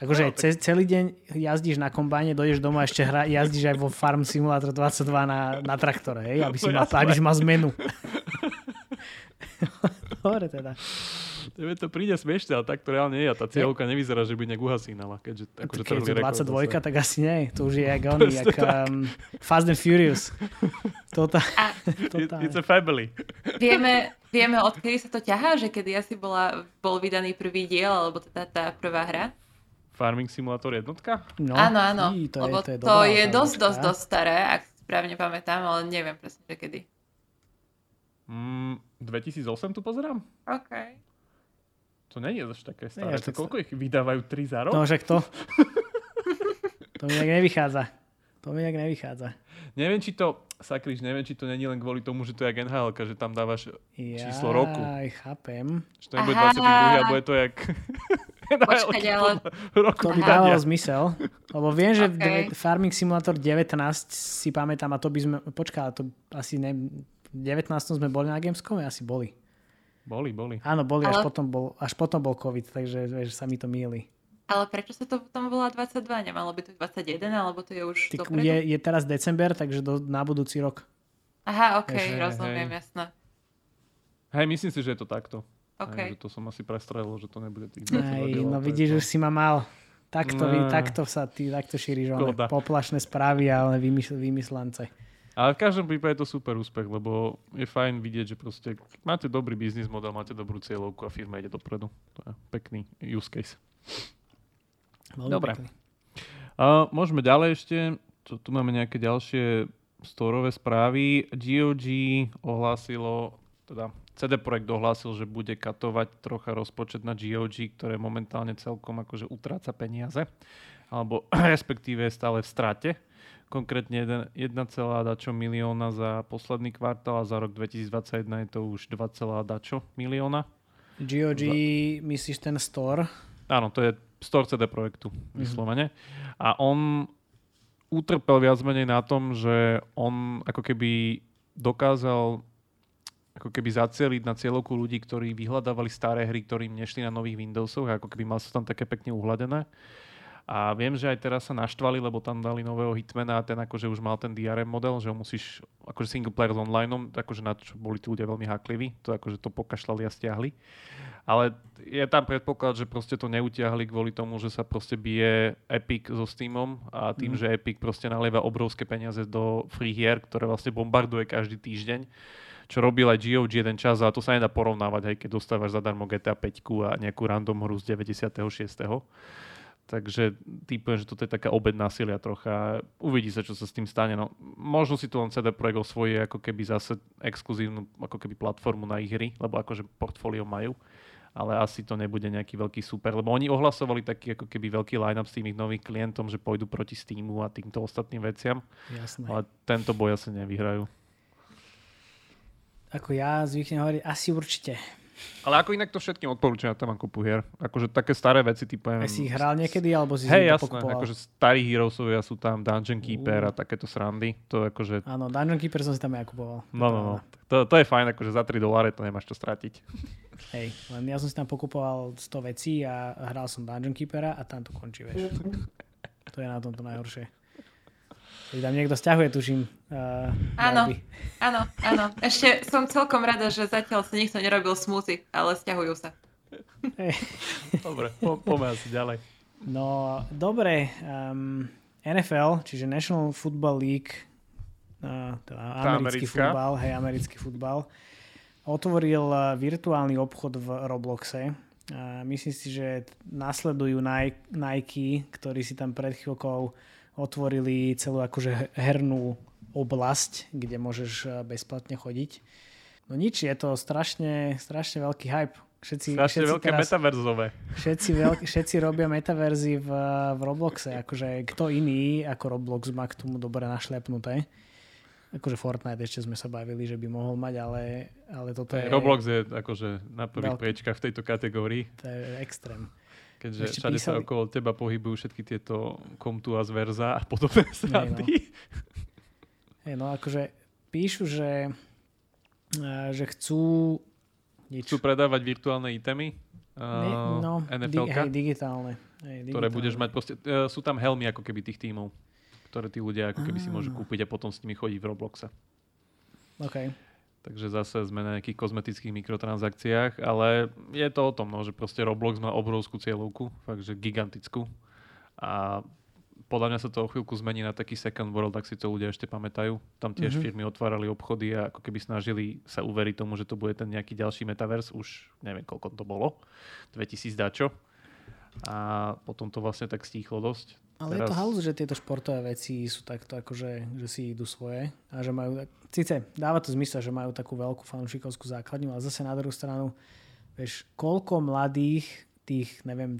Akože no, tak... celý deň jazdíš na kombajne, dojdeš domov a ešte hra, jazdíš aj vo Farm Simulator 22 na, na traktore, hej? Aby, si no, mal, aby si mal zmenu. Dobre teda. Tebe to príde smiešne, ale tak to reálne je. A tá cieľovka nevyzerá, že by nejak uhasínala. Keďže, akože keď je 22, zase. tak asi nie. To už je jak on, jak um, Fast and Furious. Tota, tota. It's a family. Vieme, vieme, odkedy sa to ťahá? Že kedy asi bola, bol vydaný prvý diel, alebo teda tá prvá hra? Farming Simulator jednotka? No, áno, áno. Í, to lebo je, to je, to je dosť, dosť, dosť staré, ak správne pamätám, ale neviem presne, že kedy. Mm, 2008 tu pozerám? OK. To nie je až také staré. Nie, koľko ich vydávajú? Tri za rok? No však to. to mi nejak nevychádza. To mi nejak nevychádza. Neviem, či to, Sakriš, neviem, či to není len kvôli tomu, že to je NHL, že tam dávaš ja, číslo roku. Ja, chápem. Že to nebude 22, a bude to jak... Počkať, ale... to by dávalo zmysel. Lebo viem, že okay. Farming Simulator 19 si pamätám a to by sme... Počká, to asi ne... V 19 sme boli na Gamescom? Asi boli. Boli, boli. Áno, boli, ale... až, potom bol, až potom bol COVID, takže vieš, sa mi to míli. Ale prečo sa to potom volá 22? Nemalo by to 21, alebo to je už Tyk, je, je teraz december, takže do, na budúci rok. Aha, ok, Eže, rozumiem, hej. jasné. Hej, myslím si, že je to takto. Okay. Hej, že to som asi prestrelil, že to nebude tých 22 Hej, no vidíš, už si ma mal. Takto, no. takto sa ty, takto šíriš poplašné správy a vymysl, vymyslance. Ale v každom prípade je to super úspech, lebo je fajn vidieť, že proste máte dobrý biznis model, máte dobrú cieľovku a firma ide dopredu. To je pekný use case. Veľmi Dobre. A môžeme ďalej ešte. Tu, tu máme nejaké ďalšie storové správy. GOG ohlásilo, teda CD Projekt ohlásil, že bude katovať trocha rozpočet na GOG, ktoré momentálne celkom akože utráca peniaze, alebo respektíve je stále v strate konkrétne 1, dačo milióna za posledný kvartál a za rok 2021 je to už 2, dačo milióna. GOG, za... myslíš ten store? Áno, to je store CD Projektu, mhm. vyslovene. Mm-hmm. A on utrpel viac menej na tom, že on ako keby dokázal ako keby zacieliť na cieľovku ľudí, ktorí vyhľadávali staré hry, ktorým nešli na nových Windowsoch, ako keby mal sa tam také pekne uhladené. A viem, že aj teraz sa naštvali, lebo tam dali nového Hitmana a ten akože už mal ten DRM model, že ho musíš, akože single player s online, akože na čo boli tí ľudia veľmi hakliví, to akože to pokašľali a stiahli. Ale je tam predpoklad, že proste to neutiahli kvôli tomu, že sa proste bije Epic so Steamom a tým, mm. že Epic proste nalieva obrovské peniaze do free hier, ktoré vlastne bombarduje každý týždeň čo robil aj GOG jeden čas a to sa nedá porovnávať, aj keď dostávaš zadarmo GTA 5 a nejakú random hru z 96. Takže typujem, že toto je taká obed násilia trocha. Uvidí sa, čo sa s tým stane. No, možno si tu len CD Projekt osvojí ako keby zase exkluzívnu ako keby platformu na ich hry, lebo akože portfólio majú. Ale asi to nebude nejaký veľký super, lebo oni ohlasovali taký ako keby veľký line-up s tým ich nových klientom, že pôjdu proti Steamu a týmto ostatným veciam. Jasné. Ale tento boj asi nevyhrajú. Ako ja zvyknem hovoriť, asi určite. Ale ako inak to všetkým odporúčam, tam mám kopu hier. Akože také staré veci, typu... A si ich hral niekedy, alebo si Hej, jasné, pokupoval? akože starí heroesovia sú tam, Dungeon Keeper a takéto srandy. To akože... Áno, Dungeon Keeper som si tam aj kupoval. No, no, no. To, to je fajn, akože za 3 doláre to nemáš čo stratiť. Hej, len ja som si tam pokupoval 100 vecí a hral som Dungeon Keepera a tam to končí, vieš. To je na tomto najhoršie. Keď tam niekto stiahuje, tuším. Uh, Áno. voľby. Áno, áno. Ešte som celkom rada, že zatiaľ si nikto nerobil smúty, ale stiahujú sa. Dobre, po, poďme asi ďalej. No, dobre. Um, NFL, čiže National Football League, uh, teda americký futbal, hej, americký futbal, otvoril uh, virtuálny obchod v Robloxe. Uh, myslím si, že nasledujú Nike, Nike, ktorí si tam pred chvíľkou otvorili celú akože hernú oblasť, kde môžeš uh, bezplatne chodiť. No nič, je to strašne, strašne veľký hype. Všetci, Strašne všetci veľké teraz, metaverzové. Všetci, veľk, všetci robia metaverzy v, v Robloxe. Akože kto iný ako Roblox má k tomu dobre našlepnuté. Akože Fortnite ešte sme sa bavili, že by mohol mať, ale, ale toto je, Roblox je akože na prvých priečkách v tejto kategórii, to je extrém. Keďže Ešte všade sa písali- okolo teba pohybujú všetky tieto Comtu a Zverza a podobné srandy. Hej, no akože píšu, že, eh, že chcú nič. Chcú predávať virtuálne itemy Ne, uh, no, NFL, di- hej, digitálne. Hej, ktoré digitálne. budeš mať proste, uh, sú tam helmy ako keby tých tímov, ktoré tí ľudia ako keby si môžu Ah. kúpiť a potom s nimi chodiť v Robloxe. OK. Takže zase sme na nejakých kozmetických mikrotransakciách, ale je to o tom, no, že proste Roblox má obrovskú cieľovku, fakt, že gigantickú. A podľa mňa sa to o chvíľku zmení na taký second world, ak si to ľudia ešte pamätajú. Tam tiež Mhm. mm-hmm. firmy otvárali obchody a ako keby snažili sa uveriť tomu, že to bude ten nejaký ďalší metavers. Už neviem, koľko to bolo. 2000 dačo. A potom to vlastne tak stíchlo dosť. Ale je to halus, že tieto športové veci sú takto akože, že si idú svoje a že majú, síce dáva to zmysel, že majú takú veľkú fanúšikovskú základňu, ale zase na druhú stranu, vieš, koľko mladých tých, neviem,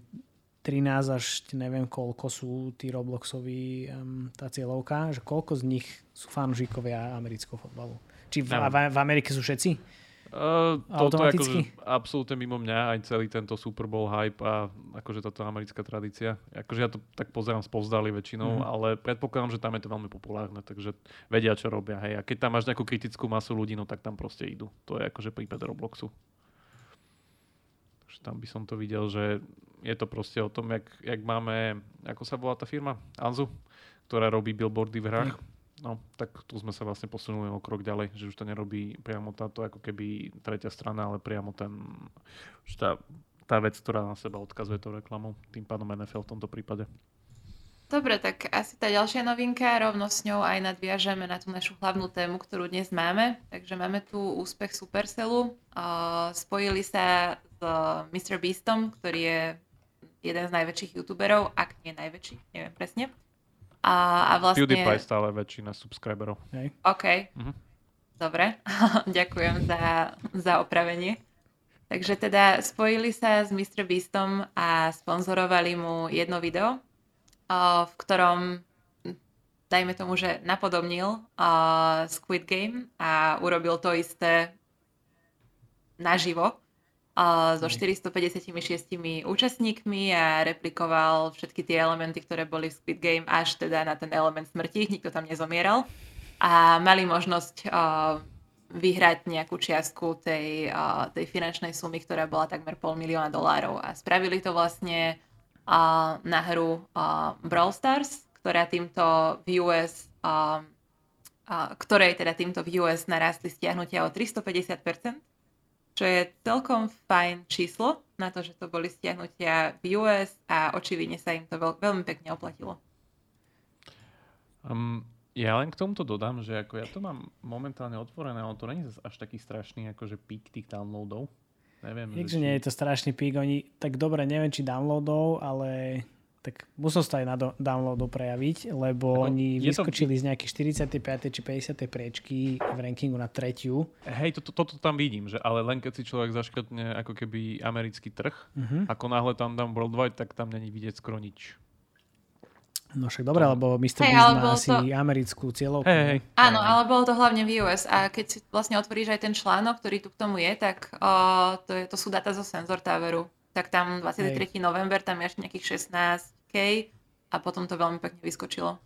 13 až neviem koľko sú tí Robloxoví um, tá cieľovka, že koľko z nich sú fanúšikovia amerického fotbalu. Či v, v, v Amerike sú všetci? Uh, toto akože absolútne mimo mňa, aj celý tento Super Bowl hype a akože táto americká tradícia. Akože ja to tak pozerám spozdali väčšinou, mm. ale predpokladám, že tam je to veľmi populárne, takže vedia, čo robia. Hej. A keď tam máš nejakú kritickú masu ľudí, no tak tam proste idú. To je akože prípad Robloxu. Takže tam by som to videl, že je to proste o tom, jak, jak máme, ako sa volá tá firma? Anzu, ktorá robí billboardy v hrách. No, tak tu sme sa vlastne posunuli o krok ďalej, že už to nerobí priamo táto ako keby tretia strana, ale priamo ten, už tá, tá vec, ktorá na seba odkazuje tou reklamou, tým pádom NFL v tomto prípade. Dobre, tak asi tá ďalšia novinka, rovno s ňou aj nadviažeme na tú našu hlavnú tému, ktorú dnes máme. Takže máme tu úspech Supercellu. Spojili sa s Mr. Beastom, ktorý je jeden z najväčších youtuberov, ak nie najväčší, neviem presne. A, a vlastne... PewDiePie stále väčšina subscriberov. Hej. OK. Mhm. Dobre, ďakujem za, za opravenie. Takže teda spojili sa s Mr. Beastom a sponzorovali mu jedno video, v ktorom, dajme tomu, že napodobnil Squid Game a urobil to isté naživo so 456 účastníkmi a replikoval všetky tie elementy, ktoré boli v Squid Game až teda na ten element smrti. Nikto tam nezomieral a mali možnosť uh, vyhrať nejakú čiastku tej, uh, tej finančnej sumy, ktorá bola takmer pol milióna dolárov. A spravili to vlastne uh, na hru Brawl Stars, ktorá týmto v US, ktorej teda týmto v US narastli stiahnutia o 350%, čo je celkom fajn číslo na to, že to boli stiahnutia v US a očividne sa im to veľ- veľmi pekne oplatilo. Um, ja len k tomuto dodám, že ako ja to mám momentálne otvorené, ale to není až taký strašný akože pík tých downloadov. Neviem, Takže či- nie je to strašný pík. Oni, tak dobre, neviem, či downloadov, ale tak musel sa aj na do, downloadov prejaviť, lebo Ako, oni je to- vyskočili z nejakých 45. či 50. priečky v rankingu na tretiu. Hej, toto to, to tam vidím, že ale len keď si človek zaškrtne ako keby americký trh, Uh-huh. ako náhle tam dám worldwide, tak tam není vidieť skoro nič. No však dobre, lebo Mr. Hey, Beast má asi to... americkú cieľovku. Hey, hey. Áno, ale bolo to hlavne v US a keď si vlastne otvoríš aj ten článok, ktorý tu k tomu je, tak o, to, je, to sú data zo Sensor Toweru. Tak tam 23. Hey. november, tam je ešte nejakých 16K a potom to veľmi pekne vyskočilo.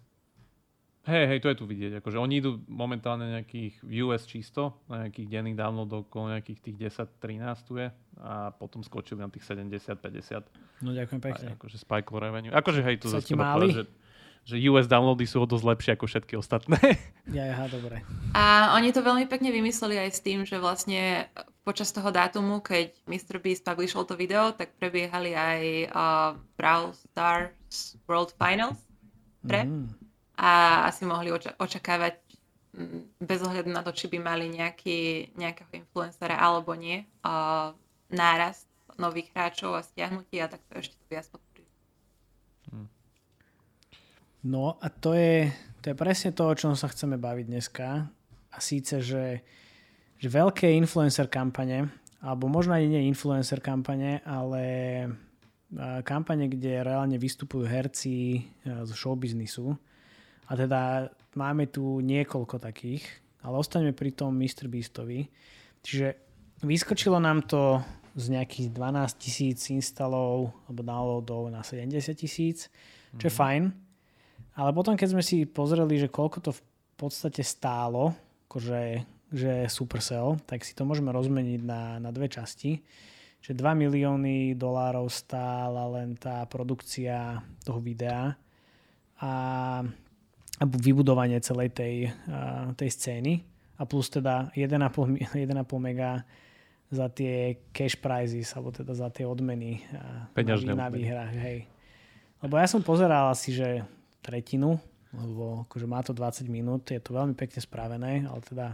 Hej, hej, to je tu vidieť. Akože oni idú momentálne nejakých v US čisto, na nejakých denných downloadov okolo nejakých tých 10-13 tu je a potom skočili na tých 70-50. No ďakujem pekne. A akože spike revenue. Akože hej, tu zase povedať, že, že US downloady sú o dosť lepšie ako všetky ostatné. Ja, ja, dobre. A oni to veľmi pekne vymysleli aj s tým, že vlastne počas toho dátumu, keď Mr. Beast publishol to video, tak prebiehali aj uh, Brawl Stars World Finals pre. Mm a asi mohli oča- očakávať mm, bez ohľadu na to, či by mali nejaký, nejakého influencera alebo nie, uh, nárast nových hráčov a stiahnutí a tak to ešte to viac. Hmm. No a to je, to je presne to, o čom sa chceme baviť dneska. A síce, že, že veľké influencer kampane, alebo možno aj nie influencer kampane, ale kampane, kde reálne vystupujú herci zo showbiznisu, a teda máme tu niekoľko takých, ale ostaňme pri tom Mr. Beastovi. Čiže vyskočilo nám to z nejakých 12 tisíc instalov alebo downloadov na 70 tisíc, čo mm-hmm. je mhm. fajn. Ale potom, keď sme si pozreli, že koľko to v podstate stálo, akože, že Supercell, tak si to môžeme rozmeniť na, na dve časti. Že 2 milióny dolárov stála len tá produkcia toho videa a alebo vybudovanie celej tej, tej scény a plus teda 1,5, 1,5 mega za tie cash prizes, alebo teda za tie odmeny Peňažné na, na výhrách. Hej. Lebo ja som pozeral asi, že tretinu, lebo akože má to 20 minút, je to veľmi pekne spravené, ale teda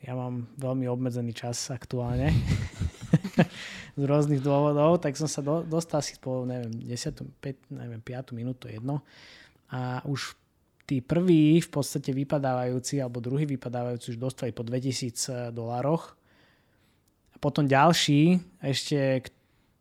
ja mám veľmi obmedzený čas aktuálne z rôznych dôvodov, tak som sa do, dostal asi po, neviem, 10, 5, neviem, 5 minút, to je jedno. A už tí prví v podstate vypadávajúci alebo druhý vypadávajúci už dostali po 2000 dolároch. A potom ďalší ešte,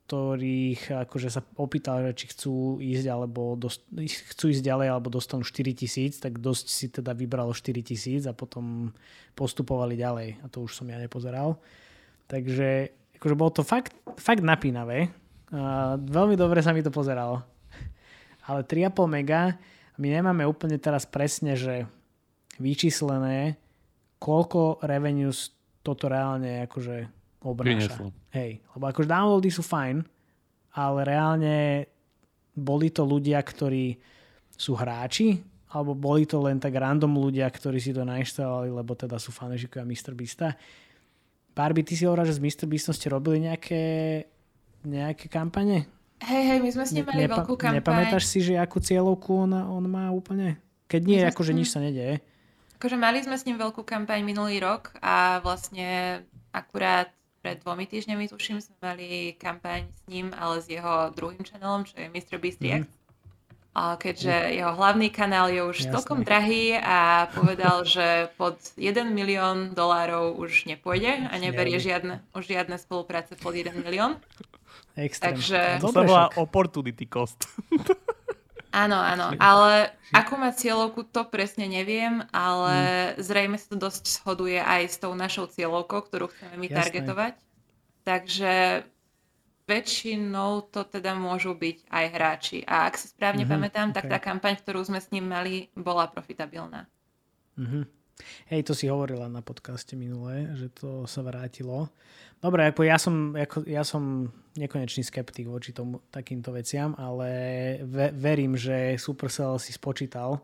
ktorých akože sa opýtal, či chcú ísť alebo dost, chcú ísť ďalej alebo dostanú 4000, tak dosť si teda vybralo 4000 a potom postupovali ďalej a to už som ja nepozeral. Takže akože bolo to fakt, fakt napínavé. A veľmi dobre sa mi to pozeralo. Ale 3,5 mega my nemáme úplne teraz presne, že vyčíslené, koľko revenues toto reálne akože obnáša. Hej, lebo akože downloady sú fajn, ale reálne boli to ľudia, ktorí sú hráči, alebo boli to len tak random ľudia, ktorí si to nainštalovali, lebo teda sú fanúšikovia Mr. Beasta. Barbie, ty si hovoril, že s Mr. Beastom ste robili nejaké, nejaké kampane? Hej, hej, my sme s ním mali Nepa- veľkú kampaň. Nepamätáš si, že akú cieľovku on, on má úplne? Keď nie, akože nič sa nedeje. Akože mali sme s ním veľkú kampaň minulý rok a vlastne akurát pred dvomi týždňami, tuším, sme mali kampaň s ním, ale s jeho druhým channelom, čo je Mr. Beast mm. A keďže mm. jeho hlavný kanál je už celkom drahý a povedal, že pod 1 milión dolárov už nepôjde a neberie žiadne, už žiadne spolupráce pod 1 milión. Extrém. Takže... To sa volá opportunity cost. Áno, áno, ale ako má cieľovku, to presne neviem, ale hmm. zrejme sa to dosť shoduje aj s tou našou cieľovkou, ktorú chceme my Jasné. targetovať. Takže väčšinou to teda môžu byť aj hráči. A ak si správne mm-hmm, pamätám, okay. tak tá kampaň, ktorú sme s ním mali, bola profitabilná. Mm-hmm. Hej, to si hovorila na podcaste minulé, že to sa vrátilo. Dobre, ako ja som, ako ja som nekonečný skeptik voči tomu, takýmto veciam, ale ve, verím, že Supercell si spočítal,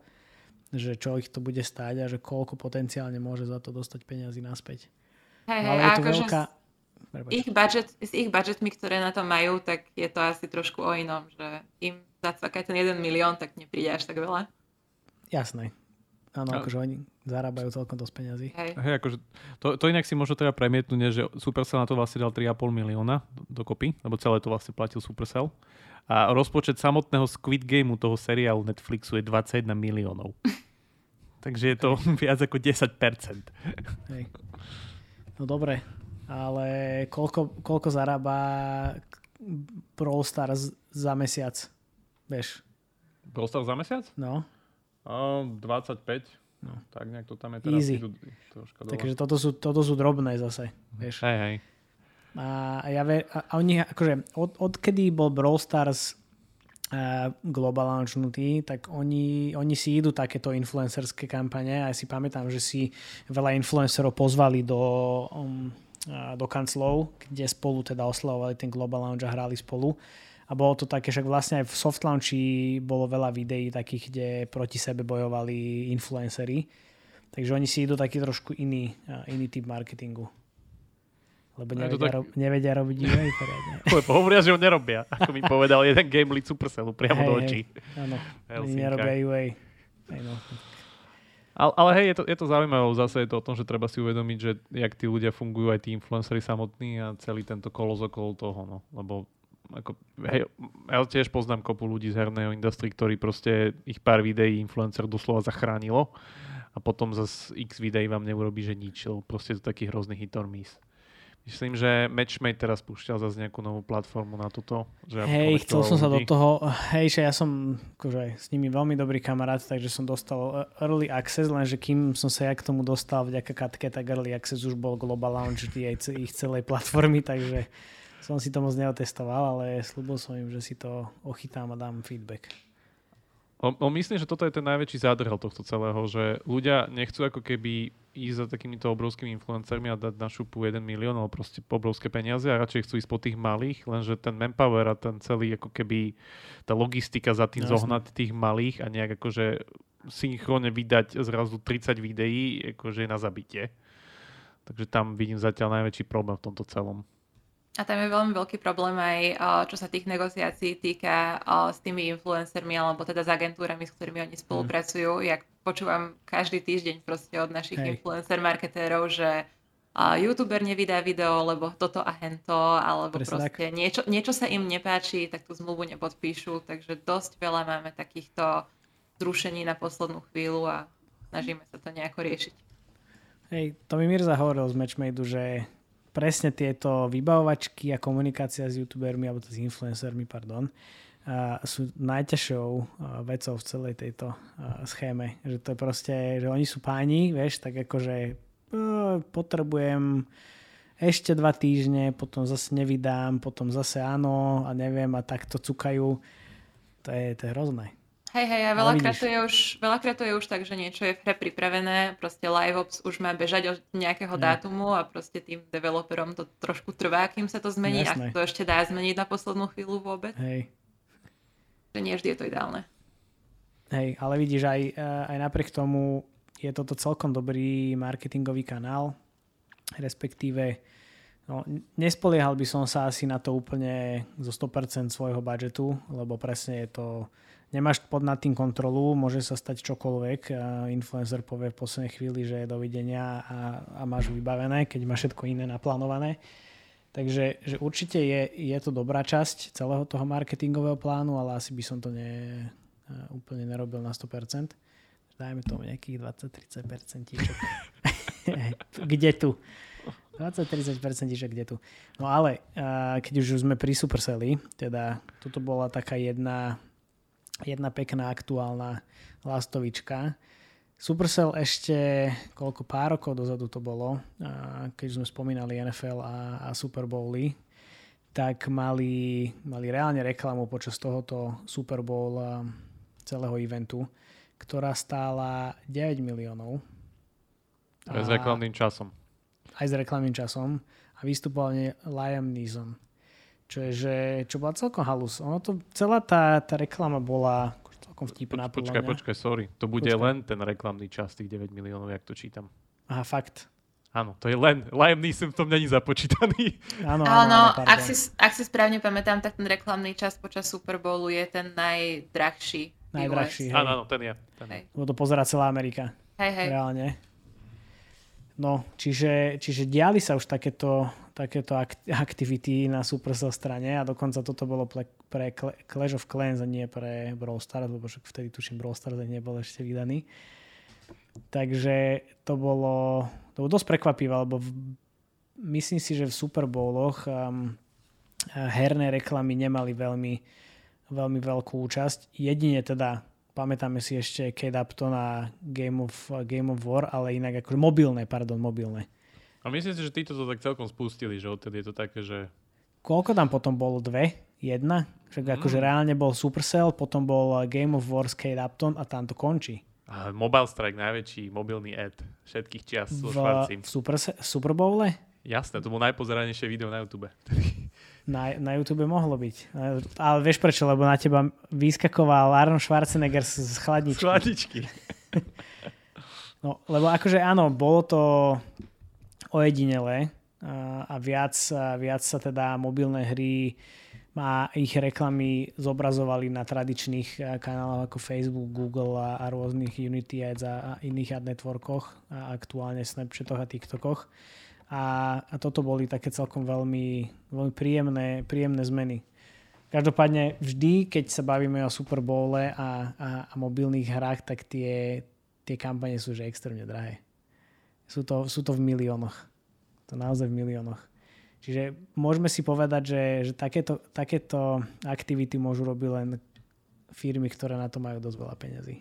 že čo ich to bude stáť a že koľko potenciálne môže za to dostať peniazy naspäť. Hej, hej, je to akože veľká... ich budget, s ich budgetmi, ktoré na to majú, tak je to asi trošku o inom, že im zacvakať ten 1 milión, tak nepríde až tak veľa. Jasné. Áno, no. akože oni zarábajú celkom dosť peniazy. Hej. Hej, akože to, to inak si možno teda premietnúť, že Supercell na to vlastne dal 3,5 milióna dokopy, lebo celé to vlastne platil Supercell. A rozpočet samotného Squid Gameu, toho seriálu Netflixu je 21 miliónov. Takže je to Hej. viac ako 10%. Hej. No dobre, ale koľko, koľko zarába Brawl Stars za mesiac? Vieš? Brawl Stars za mesiac? No. O, 25. No. Tak nejak to tam je teraz. Easy. idú troška dole. Takže toto sú, toto sú drobné zase. Vieš. Hej, hej. A, ja ve, a, a oni, akože, od, odkedy bol Brawl Stars uh, global launchnutý, tak oni, oni si idú takéto influencerské kampane a ja si pamätám, že si veľa influencerov pozvali do, um, uh, do kanclov, kde spolu teda oslavovali ten global launch a hrali spolu. A bolo to také, však vlastne aj v soft launchi bolo veľa videí takých, kde proti sebe bojovali influencery. Takže oni si idú taký trošku iný, iný typ marketingu. Lebo nevedia, tak- ro- nevedia robiť UA poriadne. Lebo hovoria, že ho nerobia. Ako mi povedal jeden game lead Supercellu priamo do Hej, očí. Áno, nerobia UA. Hej, no. Ale, ale hej, je to, je to zaujímavé, zase je to o tom, že treba si uvedomiť, že jak tí ľudia fungujú, aj tí influenceri samotní a celý tento kolos okolo toho, no. Lebo ako, hej, ja tiež poznám kopu ľudí z herného industrie, ktorí proste ich pár videí influencer doslova zachránilo a potom zase x videí vám neurobi, že nič, lebo proste to taký hrozný hit or miss. Myslím, že Matchmate teraz púšťal zase nejakú novú platformu na toto. Že Hej, chcel som sa do ľudí. toho, hej, že ja som akože, s nimi veľmi dobrý kamarát, takže som dostal early access, lenže kým som sa ja k tomu dostal vďaka Katke, tak early access už bol Global Launch jej, ich celej platformy, takže som si to moc neotestoval, ale slúbil som im, že si to ochytám a dám feedback. On, on myslím, že toto je ten najväčší zádrhel tohto celého, že ľudia nechcú ako keby ísť za takýmito obrovskými influencermi a dať na šupu 1 milión alebo proste obrovské peniaze a radšej chcú ísť po tých malých, lenže ten manpower a ten celý ako keby tá logistika za tým Jasne. zohnať tých malých a nejak akože synchrónne vydať zrazu 30 videí, akože je na zabitie. Takže tam vidím zatiaľ najväčší problém v tomto celom. A tam je veľmi veľký problém aj, eh, čo sa tých negociácií týka eh, s tými influencermi alebo teda s agentúrami, s ktorými oni spolupracujú. Jak počúvam každý týždeň proste od našich Hej. influencer marketérov, že eh, youtuber nevydá video, lebo toto a hento, alebo Presne proste niečo, niečo sa im nepáči, tak tú zmluvu nepodpíšu. Takže dosť veľa máme takýchto zrušení na poslednú chvíľu a snažíme sa to nejako riešiť. Hej, to mi Mirza hovoril z Matchmadeu, že presne tieto vybavovačky a komunikácia s youtubermi, alebo s influencermi, pardon, a sú najťažšou a, vecou v celej tejto a, schéme. Že to je proste, že oni sú páni, vieš, tak akože e, potrebujem ešte dva týždne, potom zase nevydám, potom zase áno a neviem a takto cukajú. To je, to je hrozné. Hej, hej, a Ale veľakrát to, je už, veľakrát to je už tak, že niečo je v hre pripravené, proste LiveOps už má bežať od nejakého Hej. dátumu a proste tým developerom to trošku trvá, kým sa to zmení, Jasné. ak to ešte dá zmeniť na poslednú chvíľu vôbec, Hej. že nie vždy je to ideálne. Hej, ale vidíš, aj, eh, aj napriek tomu je toto celkom dobrý marketingový kanál, respektíve no, nespoliehal by som sa asi na to úplne zo 100% svojho budžetu, lebo presne je to, nemáš pod nad tým kontrolu, môže sa stať čokoľvek, influencer povie v poslednej chvíli, že je dovidenia a, a máš vybavené, keď máš všetko iné naplánované. Takže že určite je, je to dobrá časť celého toho marketingového plánu, ale asi by som to ne, eh, úplne nerobil na 100%. Dajme tomu nejakých 20-30%. kde tu? 20-30% kde tu? No ale uh, keď už sme pri Supercelli, teda toto bola taká jedna, jedna pekná aktuálna lastovička. Supercell ešte koľko pár rokov dozadu to bolo, keď sme spomínali NFL a, a Super Bowly, tak mali, mali reálne reklamu počas tohoto Super Bowl celého eventu, ktorá stála 9 miliónov. Aj s reklamným časom. Aj s reklamným časom. A vystupoval Liam Neeson. Čo je, že, čo bola celkom halus. Ono to, celá tá, tá reklama bola celkom vtipná. Poč, počkaj, počkaj, sorry. To bude Počkaj. len ten reklamný čas, tých 9 miliónov, jak to čítam. Aha, fakt. Áno, to je len. Liam Neeson v tom není započítaný. Áno, áno, Áno, ak, si, ak si správne pamätám, tak ten reklamný čas počas Super Bowlu je ten najdrahší. Najdrahší, hej. Áno, áno, ten je. Ten. Hej. Lebo to pozerá celá Amerika. Hej, hej. Reálne. No, čiže, čiže diali sa už takéto, takéto ak- aktivity na Supercell strane a dokonca toto bolo pre, pre Cl- Clash of Clans a nie pre Brawl Stars, lebo však vtedy tuším Brawl Stars nebol ešte vydaný. Takže to bolo, to bolo dosť prekvapivé, lebo v, myslím si, že v Super Bowloch um, herné reklamy nemali veľmi veľmi veľkú účasť. Jedine teda pamätáme si ešte Kate Upton a Game of, Game of War, ale inak akože mobilné, pardon, mobilné. A myslím si, že títo to tak celkom spustili, že odtedy je to také, že... Koľko tam potom bolo? Dve? Jedna? Však mm. akože reálne bol Supercell, potom bol Game of War s Kate Upton a tam to končí. A Mobile Strike, najväčší mobilný ad všetkých čias v, v Super, Super Bowle? Jasné, to bolo najpozeranejšie video na YouTube. Na, na YouTube mohlo byť. Ale vieš prečo? Lebo na teba vyskakoval Arnold Schwarzenegger z, z chladničky. Z chladničky. no, lebo akože áno, bolo to ojedinelé a, viac, viac sa teda mobilné hry a ich reklamy zobrazovali na tradičných kanáloch ako Facebook, Google a, a rôznych Unity Ads a, a iných ad networkoch a aktuálne Snapchatoch a TikTokoch a, a toto boli také celkom veľmi, veľmi príjemné, príjemné zmeny. Každopádne vždy, keď sa bavíme o Super Bowle a, a, a mobilných hrách, tak tie, tie kampane sú že extrémne drahé. Sú to, sú to v miliónoch. To naozaj v miliónoch. Čiže môžeme si povedať, že, že takéto, takéto aktivity môžu robiť len firmy, ktoré na to majú dosť veľa peňazí.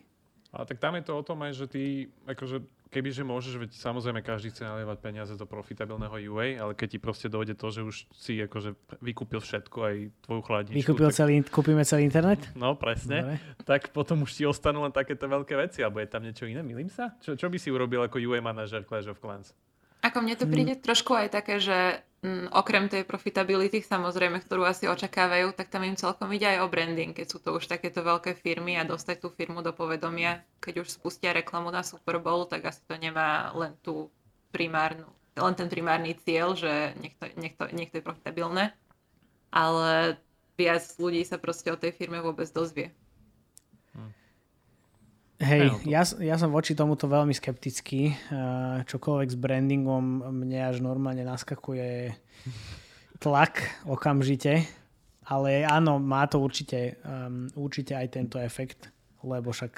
A tak tam je to o tom aj, že ty akože kebyže môžeš, veď samozrejme každý chce nalievať peniaze do profitabilného UA, ale keď ti proste dojde to, že už si akože vykúpil všetko, aj tvoju chladničku. Vykúpil tak... celý, kúpime celý internet? No, presne. Dobre. Tak potom už ti ostanú len takéto veľké veci, alebo je tam niečo iné, milím sa? Čo, čo by si urobil ako UA manažer Clash of Clans? Ako mne to príde hmm. trošku aj také, že m, mm, okrem tej profitability, samozrejme, ktorú asi očakávajú, tak tam im celkom ide aj o branding, keď sú to už takéto veľké firmy a dostať tú firmu do povedomia. Keď už spustia reklamu na Super Bowl, tak asi to nemá len tú primárnu, len ten primárny cieľ, že nech to, nech to, nech to je profitabilné, ale viac ľudí sa proste o tej firme vôbec dozvie. Hej, ja, ja som voči tomuto veľmi skeptický. Čokoľvek s brandingom mne až normálne naskakuje tlak okamžite. Ale áno, má to určite, um, určite aj tento efekt, lebo však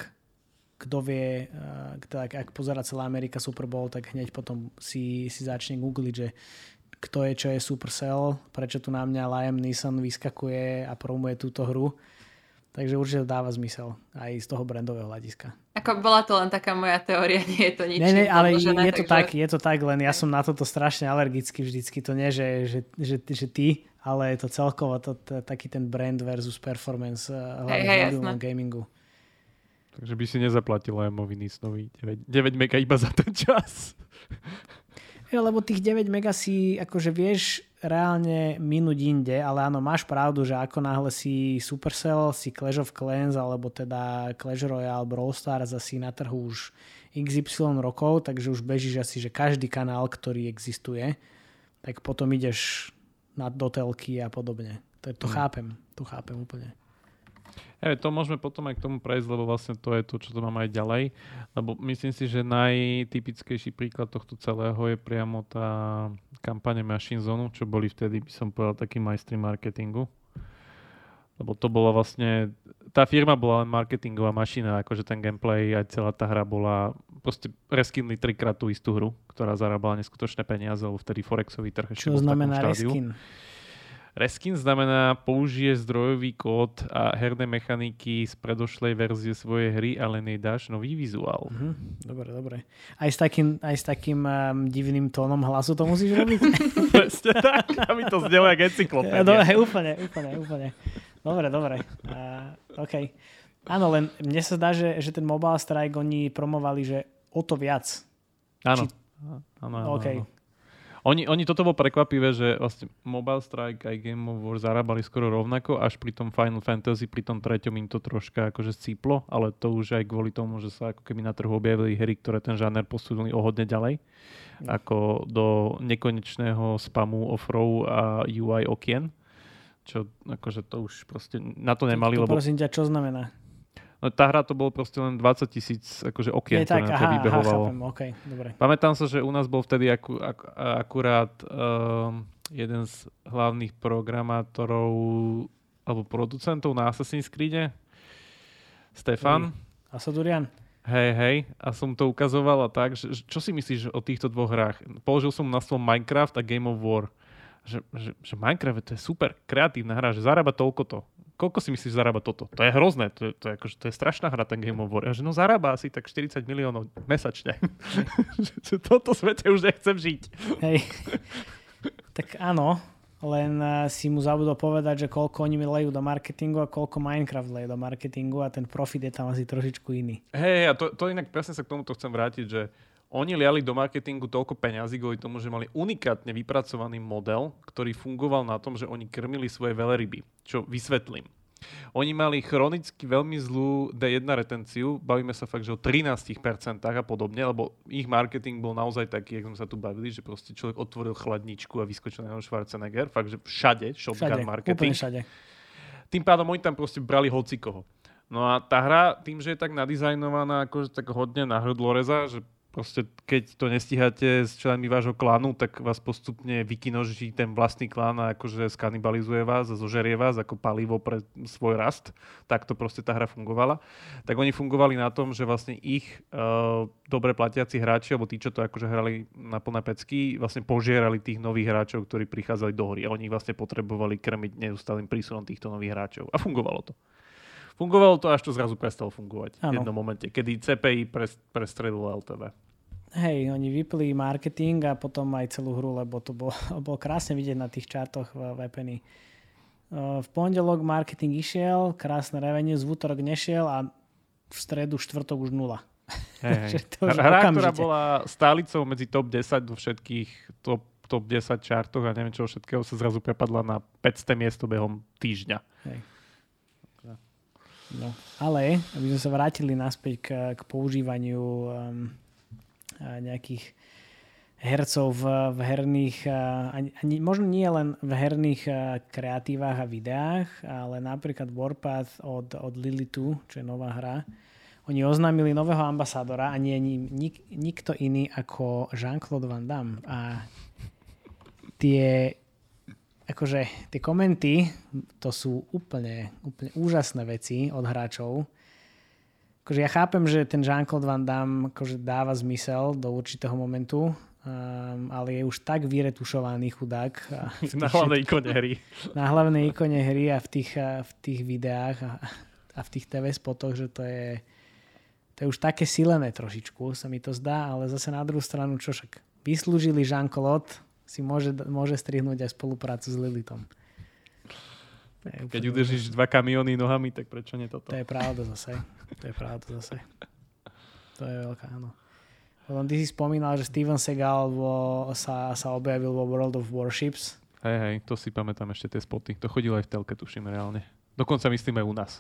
kto vie, uh, teda, ak pozera celá Amerika Super Bowl, tak hneď potom si, si začne googliť, že kto je, čo je Supercell, prečo tu na mňa Liam Neeson vyskakuje a promuje túto hru Takže určite dáva zmysel aj z toho brandového hľadiska. Ako bola to len taká moja teória, nie je to nič. Nie, nie, ale je to takže... tak, je to tak, len ja som na toto strašne alergický vždycky. To nie, že, že, že, že ty, ale je to celkovo to, to, taký ten brand versus performance eh, hlavne hey, hey, v gamingu. Takže by si nezaplatil Liamovi Nisnovi 9, 9 mega iba za ten čas. Jo, lebo tých 9 mega si akože vieš reálne minúť inde, ale áno, máš pravdu, že ako náhle si Supercell, si Clash of Clans alebo teda Clash Royale, Brawl Stars asi na trhu už XY rokov, takže už bežíš asi, že každý kanál, ktorý existuje, tak potom ideš na dotelky a podobne. To, to hmm. chápem, to chápem úplne. Hey, to môžeme potom aj k tomu prejsť, lebo vlastne to je to, čo to mám aj ďalej. Lebo myslím si, že najtypickejší príklad tohto celého je priamo tá kampane Machine Zone, čo boli vtedy, by som povedal, taký majstri marketingu. Lebo to bola vlastne, tá firma bola len marketingová mašina, akože ten gameplay aj celá tá hra bola, proste reskinli trikrát tú istú hru, ktorá zarábala neskutočné peniaze, lebo vtedy Forexový trh ešte Čo znamená reskin? Reskin znamená použije zdrojový kód a herné mechaniky z predošlej verzie svojej hry, ale nedáš nový vizuál. Mm-hmm. Dobre, dobre. Aj s takým, aj s takým um, divným tónom hlasu to musíš robiť? Presne tak, aby to znelo jak encyklopédia. Dobre, úplne, úplne, úplne. Dobre, dobre. Uh, OK. Áno, len mne sa zdá, že, že ten Mobile Strike oni promovali, že o to viac. Áno. Či... Áno, áno, okay. áno. Oni, oni toto bolo prekvapivé, že vlastne Mobile Strike aj Game of War zarábali skoro rovnako, až pri tom Final Fantasy, pri tom treťom im to troška akože cíplo, ale to už aj kvôli tomu, že sa ako keby na trhu objavili hry, ktoré ten žáner posunuli o hodne ďalej, mm. ako do nekonečného spamu offrov a UI okien čo akože to už proste na to nemali. To, to lebo... prosím ťa, čo znamená? No, tá hra to bolo proste len 20 tisíc akože okien, ktoré na to vybehovalo. Aha, chápem, okay, dobre. Pamätám sa, že u nás bol vtedy aku, ak, akurát um, jeden z hlavných programátorov alebo producentov na Assassin's Creed, Stefan. Asadurian. Hej, hej. A som to ukazoval a tak, že, čo si myslíš o týchto dvoch hrách? Položil som na stôl Minecraft a Game of War. Že, že, že Minecraft to je super kreatívna hra, že zarába toľko to koľko si myslíš zarába toto? To je hrozné, to je, to je, akože, to je strašná hra, ten Game of War. A že no zarába asi tak 40 miliónov mesačne. toto svete už nechcem žiť. Hej. tak áno, len eh, si mu zabudol povedať, že koľko oni lejú do marketingu a koľko Minecraft lejú do marketingu a ten profit je tam asi trošičku iný. Hej, a to, to inak presne sa k tomuto chcem vrátiť, že oni liali do marketingu toľko peňazí kvôli tomu, že mali unikátne vypracovaný model, ktorý fungoval na tom, že oni krmili svoje veľryby. Čo vysvetlím. Oni mali chronicky veľmi zlú D1 retenciu, bavíme sa fakt, že o 13% a podobne, lebo ich marketing bol naozaj taký, ako sme sa tu bavili, že proste človek otvoril chladničku a vyskočil na Schwarzenegger, fakt, že všade, shotgun všade, marketing. všade. Tým pádom oni tam proste brali hocikoho. No a tá hra, tým, že je tak nadizajnovaná, akože tak hodne na hrdloreza, že proste keď to nestíhate s členmi vášho klánu, tak vás postupne vykinoží ten vlastný klán a akože skanibalizuje vás a zožerie vás ako palivo pre svoj rast. Tak to proste tá hra fungovala. Tak oni fungovali na tom, že vlastne ich uh, dobre platiaci hráči, alebo tí, čo to akože hrali na plné pecky, vlastne požierali tých nových hráčov, ktorí prichádzali do hry. A oni vlastne potrebovali krmiť neustálým prísunom týchto nových hráčov. A fungovalo to. Fungovalo to, až to zrazu prestalo fungovať ano. v jednom momente, kedy CPI pres, prestrelilo LTV. Hej, oni vypli marketing a potom aj celú hru, lebo to bolo, bolo krásne vidieť na tých čartoch v Vepeny. V pondelok marketing išiel, krásne revenue, v útorok nešiel a v stredu, štvrtok už nula. Hey, to, Hra, ktorá bola stálicou medzi top 10 vo všetkých top, top 10 čartoch a neviem čo všetkého sa zrazu prepadla na 500 miesto behom týždňa. Hej. No, ale, aby sme sa vrátili naspäť k, k používaniu um, nejakých hercov v, v herných, ani, možno nie len v herných kreatívach a videách, ale napríklad Warpath od, od Lilitu, čo je nová hra, oni oznámili nového ambasádora a nie nik, nikto iný ako Jean-Claude Van Damme. A tie akože tie komenty, to sú úplne, úplne úžasné veci od hráčov. Akože ja chápem, že ten Jean-Claude Van Damme akože dáva zmysel do určitého momentu, um, ale je už tak vyretušovaný chudák. Tých, na hlavnej ikone hry. Na hlavnej ikone hry a v tých, v tých videách a, a v tých TV spotoch, že to je, to je už také silené trošičku, sa mi to zdá, ale zase na druhú stranu, čo však vyslúžili Jean-Claude, si môže, môže strihnúť aj spoluprácu s Lilitom. Keď udržíš dva kamiony nohami, tak prečo nie toto? To je pravda zase. To je pravda zase. To je veľká, áno. Potom ty si spomínal, že Steven Seagal vo, sa, sa objavil vo World of Warships. Hej, hej, to si pamätám ešte tie spoty. To chodilo aj v telke, tuším, reálne. Dokonca myslím aj u nás.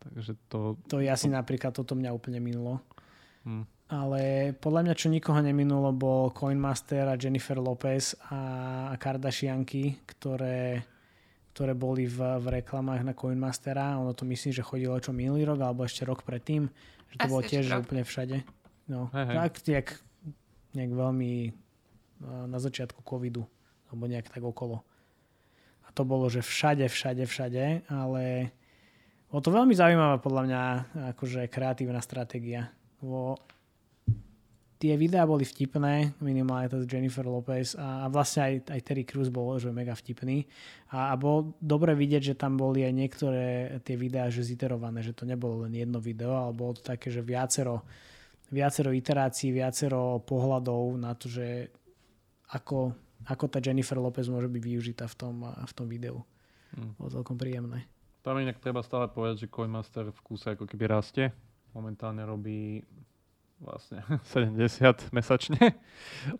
Takže to... To ja si to... napríklad, toto mňa úplne minulo. Hmm ale podľa mňa, čo nikoho neminulo, bol Coinmaster a Jennifer Lopez a Kardashianky, ktoré, ktoré boli v, v reklamách na Coinmastera. Ono to myslím, že chodilo čo minulý rok, alebo ešte rok predtým. Že to Asi bolo tiež rok. úplne všade. No, hey, hey. tak jak, nejak veľmi no, na začiatku covidu, alebo nejak tak okolo. A to bolo, že všade, všade, všade, ale bolo to veľmi zaujímavá podľa mňa akože kreatívna stratégia. Bo tie videá boli vtipné, minimálne to Jennifer Lopez a, a vlastne aj, aj Terry Crews bol že mega vtipný a, a bolo dobre vidieť, že tam boli aj niektoré tie videá že ziterované, že to nebolo len jedno video, ale bolo to také, že viacero, viacero iterácií, viacero pohľadov na to, že ako, ako tá Jennifer Lopez môže byť využitá v tom, v tom videu. Hmm. Bolo celkom príjemné. Tam inak treba stále povedať, že Coinmaster v kúse ako keby rastie. Momentálne robí vlastne 70 mesačne.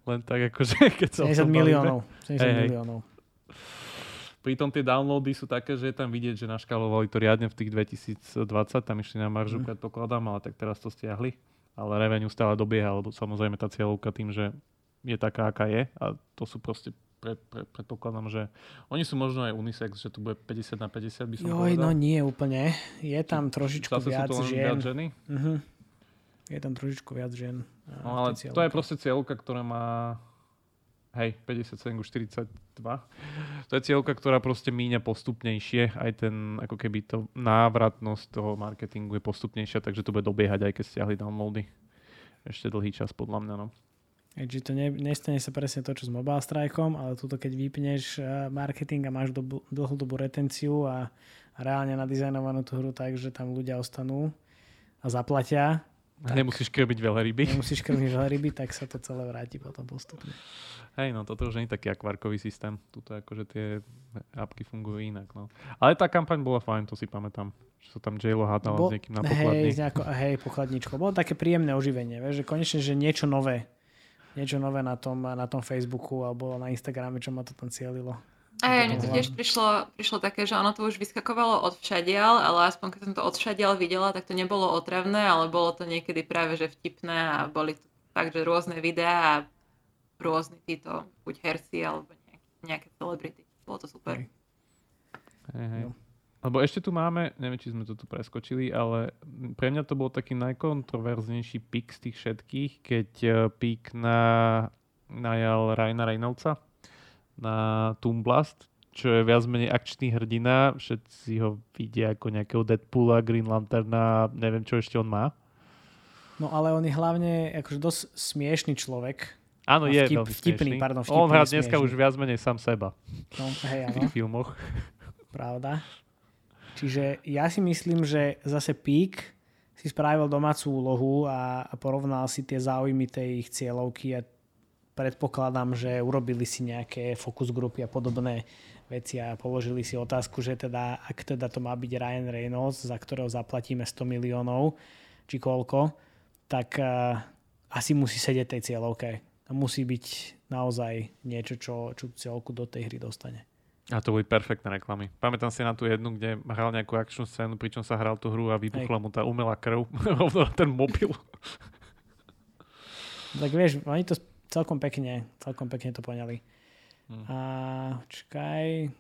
Len tak akože, keď sa 70 miliónov. 70 hey, miliónov. Pritom tie downloady sú také, že je tam vidieť, že naškalovali to riadne v tých 2020, tam išli na maržu, mm. predpokladám, ale tak teraz to stiahli. Ale revenue stále dobieha, lebo samozrejme tá cieľovka tým, že je taká, aká je a to sú proste pred, pred, predpokladám, že oni sú možno aj unisex, že to bude 50 na 50 by som Joj, povedal. no nie úplne. Je tam trošičku Zase viac sú to žien. Viac ženy? Uh-huh. Je tam trošičku viac žien. No ale to je proste cieľka, ktorá má hej, 57 42. To je cieľka, ktorá proste míňa postupnejšie. Aj ten, ako keby to návratnosť toho marketingu je postupnejšia, takže to bude dobiehať, aj keď stiahli downloady. Ešte dlhý čas, podľa mňa, no. Čiže to ne, nestane sa presne to, čo s Mobile Strikeom, ale tuto keď vypneš eh, marketing a máš dobu, dlhodobú retenciu a reálne nadizajnovanú tú hru tak, že tam ľudia ostanú a zaplatia. Tak, nemusíš krmiť veľa ryby. Nemusíš krmiť veľa ryby, tak sa to celé vráti potom postupne. Hej, no toto už nie je taký akvarkový systém. Tuto akože tie apky fungujú inak. No. Ale tá kampaň bola fajn, to si pamätám. Že sa tam J-Lo hádala Bo, s niekým na pokladni. Hej, nejako, hej, pokladničko. Bolo také príjemné oživenie, vieš, že konečne, že niečo nové. Niečo nové na tom, na tom Facebooku alebo na Instagrame, čo ma to tam cielilo. A mne to tiež prišlo, prišlo také, že ono to už vyskakovalo od všadial, ale aspoň keď som to od všadial videla, tak to nebolo otravné, ale bolo to niekedy práve že vtipné a boli to fakt, že rôzne videá a rôzni títo, buď herci alebo nejaké, nejaké celebrity. Bolo to super. Hej, hej. No. Lebo ešte tu máme, neviem, či sme to tu preskočili, ale pre mňa to bol taký najkontroverznejší pik z tých všetkých, keď eh, pik na najal Ryana Reynoldsa na Toonblast, čo je viac menej akčný hrdina. Všetci ho vidia ako nejakého Deadpoola, Green Lanterna, neviem čo ešte on má. No ale on je hlavne akože dosť smiešný človek. Áno, je vtip, veľmi vtipný, pardon, vtipný, On hrá dneska už viac menej sám seba. No, hej, áno. V tých filmoch. Pravda. Čiže ja si myslím, že zase Peak si spravil domácu úlohu a, a porovnal si tie záujmy tej ich cieľovky a predpokladám, že urobili si nejaké focus grupy a podobné veci a položili si otázku, že teda, ak teda to má byť Ryan Reynolds, za ktorého zaplatíme 100 miliónov, či koľko, tak uh, asi musí sedieť tej cieľovke. A musí byť naozaj niečo, čo, čo cieľovku do tej hry dostane. A to boli perfektné reklamy. Pamätám si na tú jednu, kde hral nejakú akčnú scénu, pričom sa hral tú hru a vybuchla Hej. mu tá umelá krv rovno na ten mobil. tak vieš, oni to celkom pekne, celkom pekne to poňali. Hmm. A čakaj,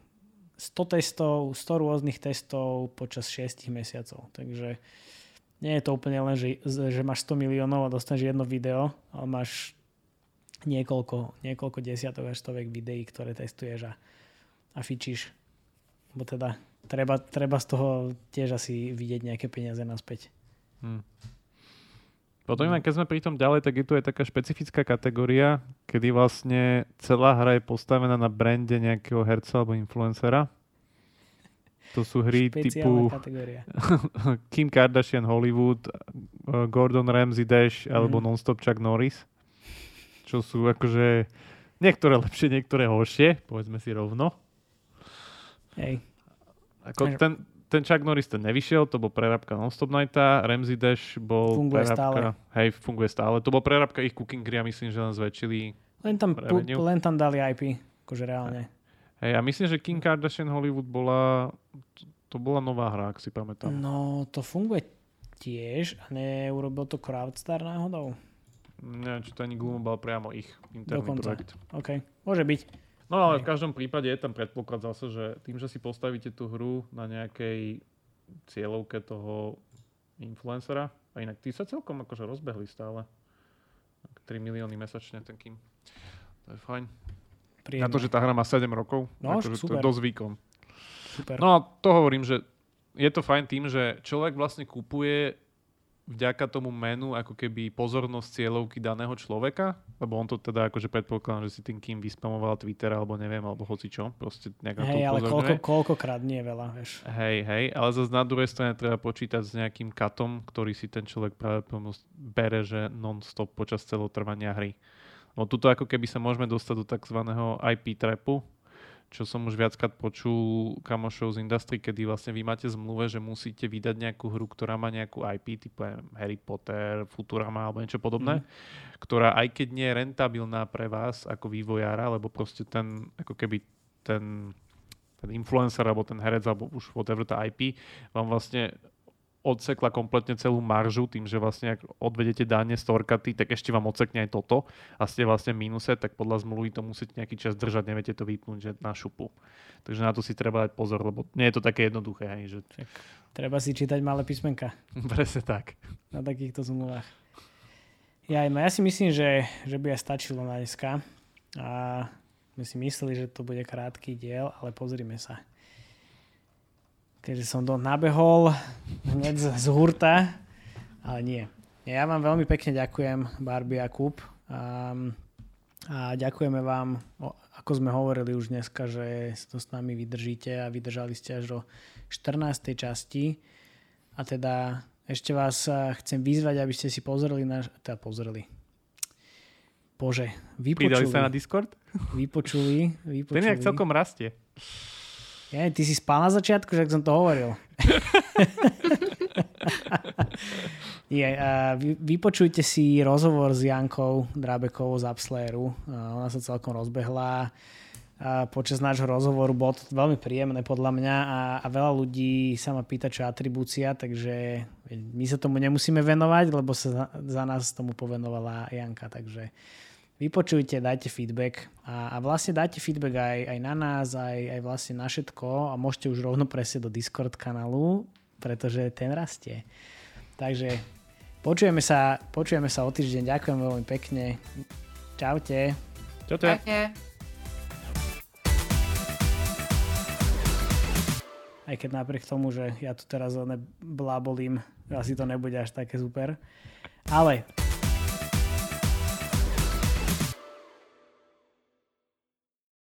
100 testov, 100 rôznych testov počas 6 mesiacov. Takže nie je to úplne len, že, že máš 100 miliónov a dostaneš jedno video, ale máš niekoľko, niekoľko desiatok až stovek videí, ktoré testuješ a, a fičíš. Bo teda treba, treba z toho tiež asi vidieť nejaké peniaze naspäť. Hmm. Potom inak, keď sme pri tom ďalej, tak je tu aj taká špecifická kategória, kedy vlastne celá hra je postavená na brande nejakého herca alebo influencera. To sú hry typu kategória. Kim Kardashian Hollywood, uh, Gordon Ramsay Dash mm. alebo Nonstop Chuck Norris. Čo sú akože niektoré lepšie, niektoré horšie, povedzme si rovno. Hej. Ako ten, ten Chuck Norris ten nevyšiel, to bol prerábka Non-Stop Nighta, Ramsey Dash bol funguje prerábka, stále. hej, funguje stále. To bol prerábka ich Cooking Gry a myslím, že len zväčšili len tam, pu, len tam dali IP, akože reálne. Hej, a myslím, že King Kardashian Hollywood bola, to bola nová hra, ak si pamätám. No, to funguje tiež a neurobil to Crowdstar náhodou? Neviem, či to ani Gloombal priamo ich interný Dokonca. projekt. OK, môže byť. No ale v každom prípade je tam predpoklad zase, že tým, že si postavíte tú hru na nejakej cieľovke toho influencera, a inak tí sa celkom akože rozbehli stále. 3 milióny mesačne ten kým. To je fajn. Príjemné. Na to, že tá hra má 7 rokov, no, akože super. to je dosť výkon. Super. No a to hovorím, že je to fajn tým, že človek vlastne kupuje vďaka tomu menu ako keby pozornosť cieľovky daného človeka, lebo on to teda akože predpokladám, že si tým kým vyspamoval Twitter alebo neviem, alebo hoci čo, proste nejak Hej, ale koľko, koľkokrát nie je veľa, vieš. Hej, hej, ale zase na druhej strane treba počítať s nejakým katom, ktorý si ten človek práve bere, že non-stop počas celého trvania hry. Lebo tuto ako keby sa môžeme dostať do tzv. IP trapu, čo som už viackrát počul kamošov z industry, kedy vlastne vy máte zmluve, že musíte vydať nejakú hru, ktorá má nejakú IP, typu Harry Potter, Futurama alebo niečo podobné, mm. ktorá aj keď nie je rentabilná pre vás ako vývojára, lebo proste ten, ako keby ten, ten influencer alebo ten herec alebo už whatever tá IP vám vlastne odsekla kompletne celú maržu tým, že vlastne ak odvedete dáne z torkaty, tak ešte vám odsekne aj toto a ste vlastne v mínuse, tak podľa zmluvy to musíte nejaký čas držať, neviete to vypnúť že na šupu. Takže na to si treba dať pozor, lebo nie je to také jednoduché. Hej, že... Treba si čítať malé písmenka. Presne tak. Na takýchto zmluvách. Ja, no ja si myslím, že, že by aj stačilo na dneska. A my si mysleli, že to bude krátky diel, ale pozrime sa keďže som to nabehol hneď z, z hurta, ale nie. Ja vám veľmi pekne ďakujem, Barbie a Kup. Um, a ďakujeme vám, ako sme hovorili už dneska, že to s nami vydržíte a vydržali ste až do 14. časti. A teda ešte vás chcem vyzvať, aby ste si pozreli na... Teda pozreli. Bože, vypočuli. Pridali sa na Discord? Vypočuli, vypočuli. Ten nejak celkom rastie. Ja, ty si spal na začiatku, že som to hovoril. Je, uh, vy, vypočujte si rozhovor s Jankou Drabekovou z Upslayeru. Ona sa celkom rozbehla. Uh, počas nášho rozhovoru bolo to veľmi príjemné podľa mňa a, a veľa ľudí sa ma pýta, čo je atribúcia, takže my sa tomu nemusíme venovať, lebo sa za, za nás tomu povenovala Janka, takže vypočujte, dajte feedback a, a vlastne dajte feedback aj, aj na nás, aj, aj vlastne na všetko a môžete už rovno presieť do Discord kanálu, pretože ten rastie. Takže Počujeme sa, počujeme sa o týždeň. Ďakujem veľmi pekne. Čaute. Čaute. Čaute. Aj keď napriek tomu, že ja tu teraz blábolím, asi to nebude až také super. Ale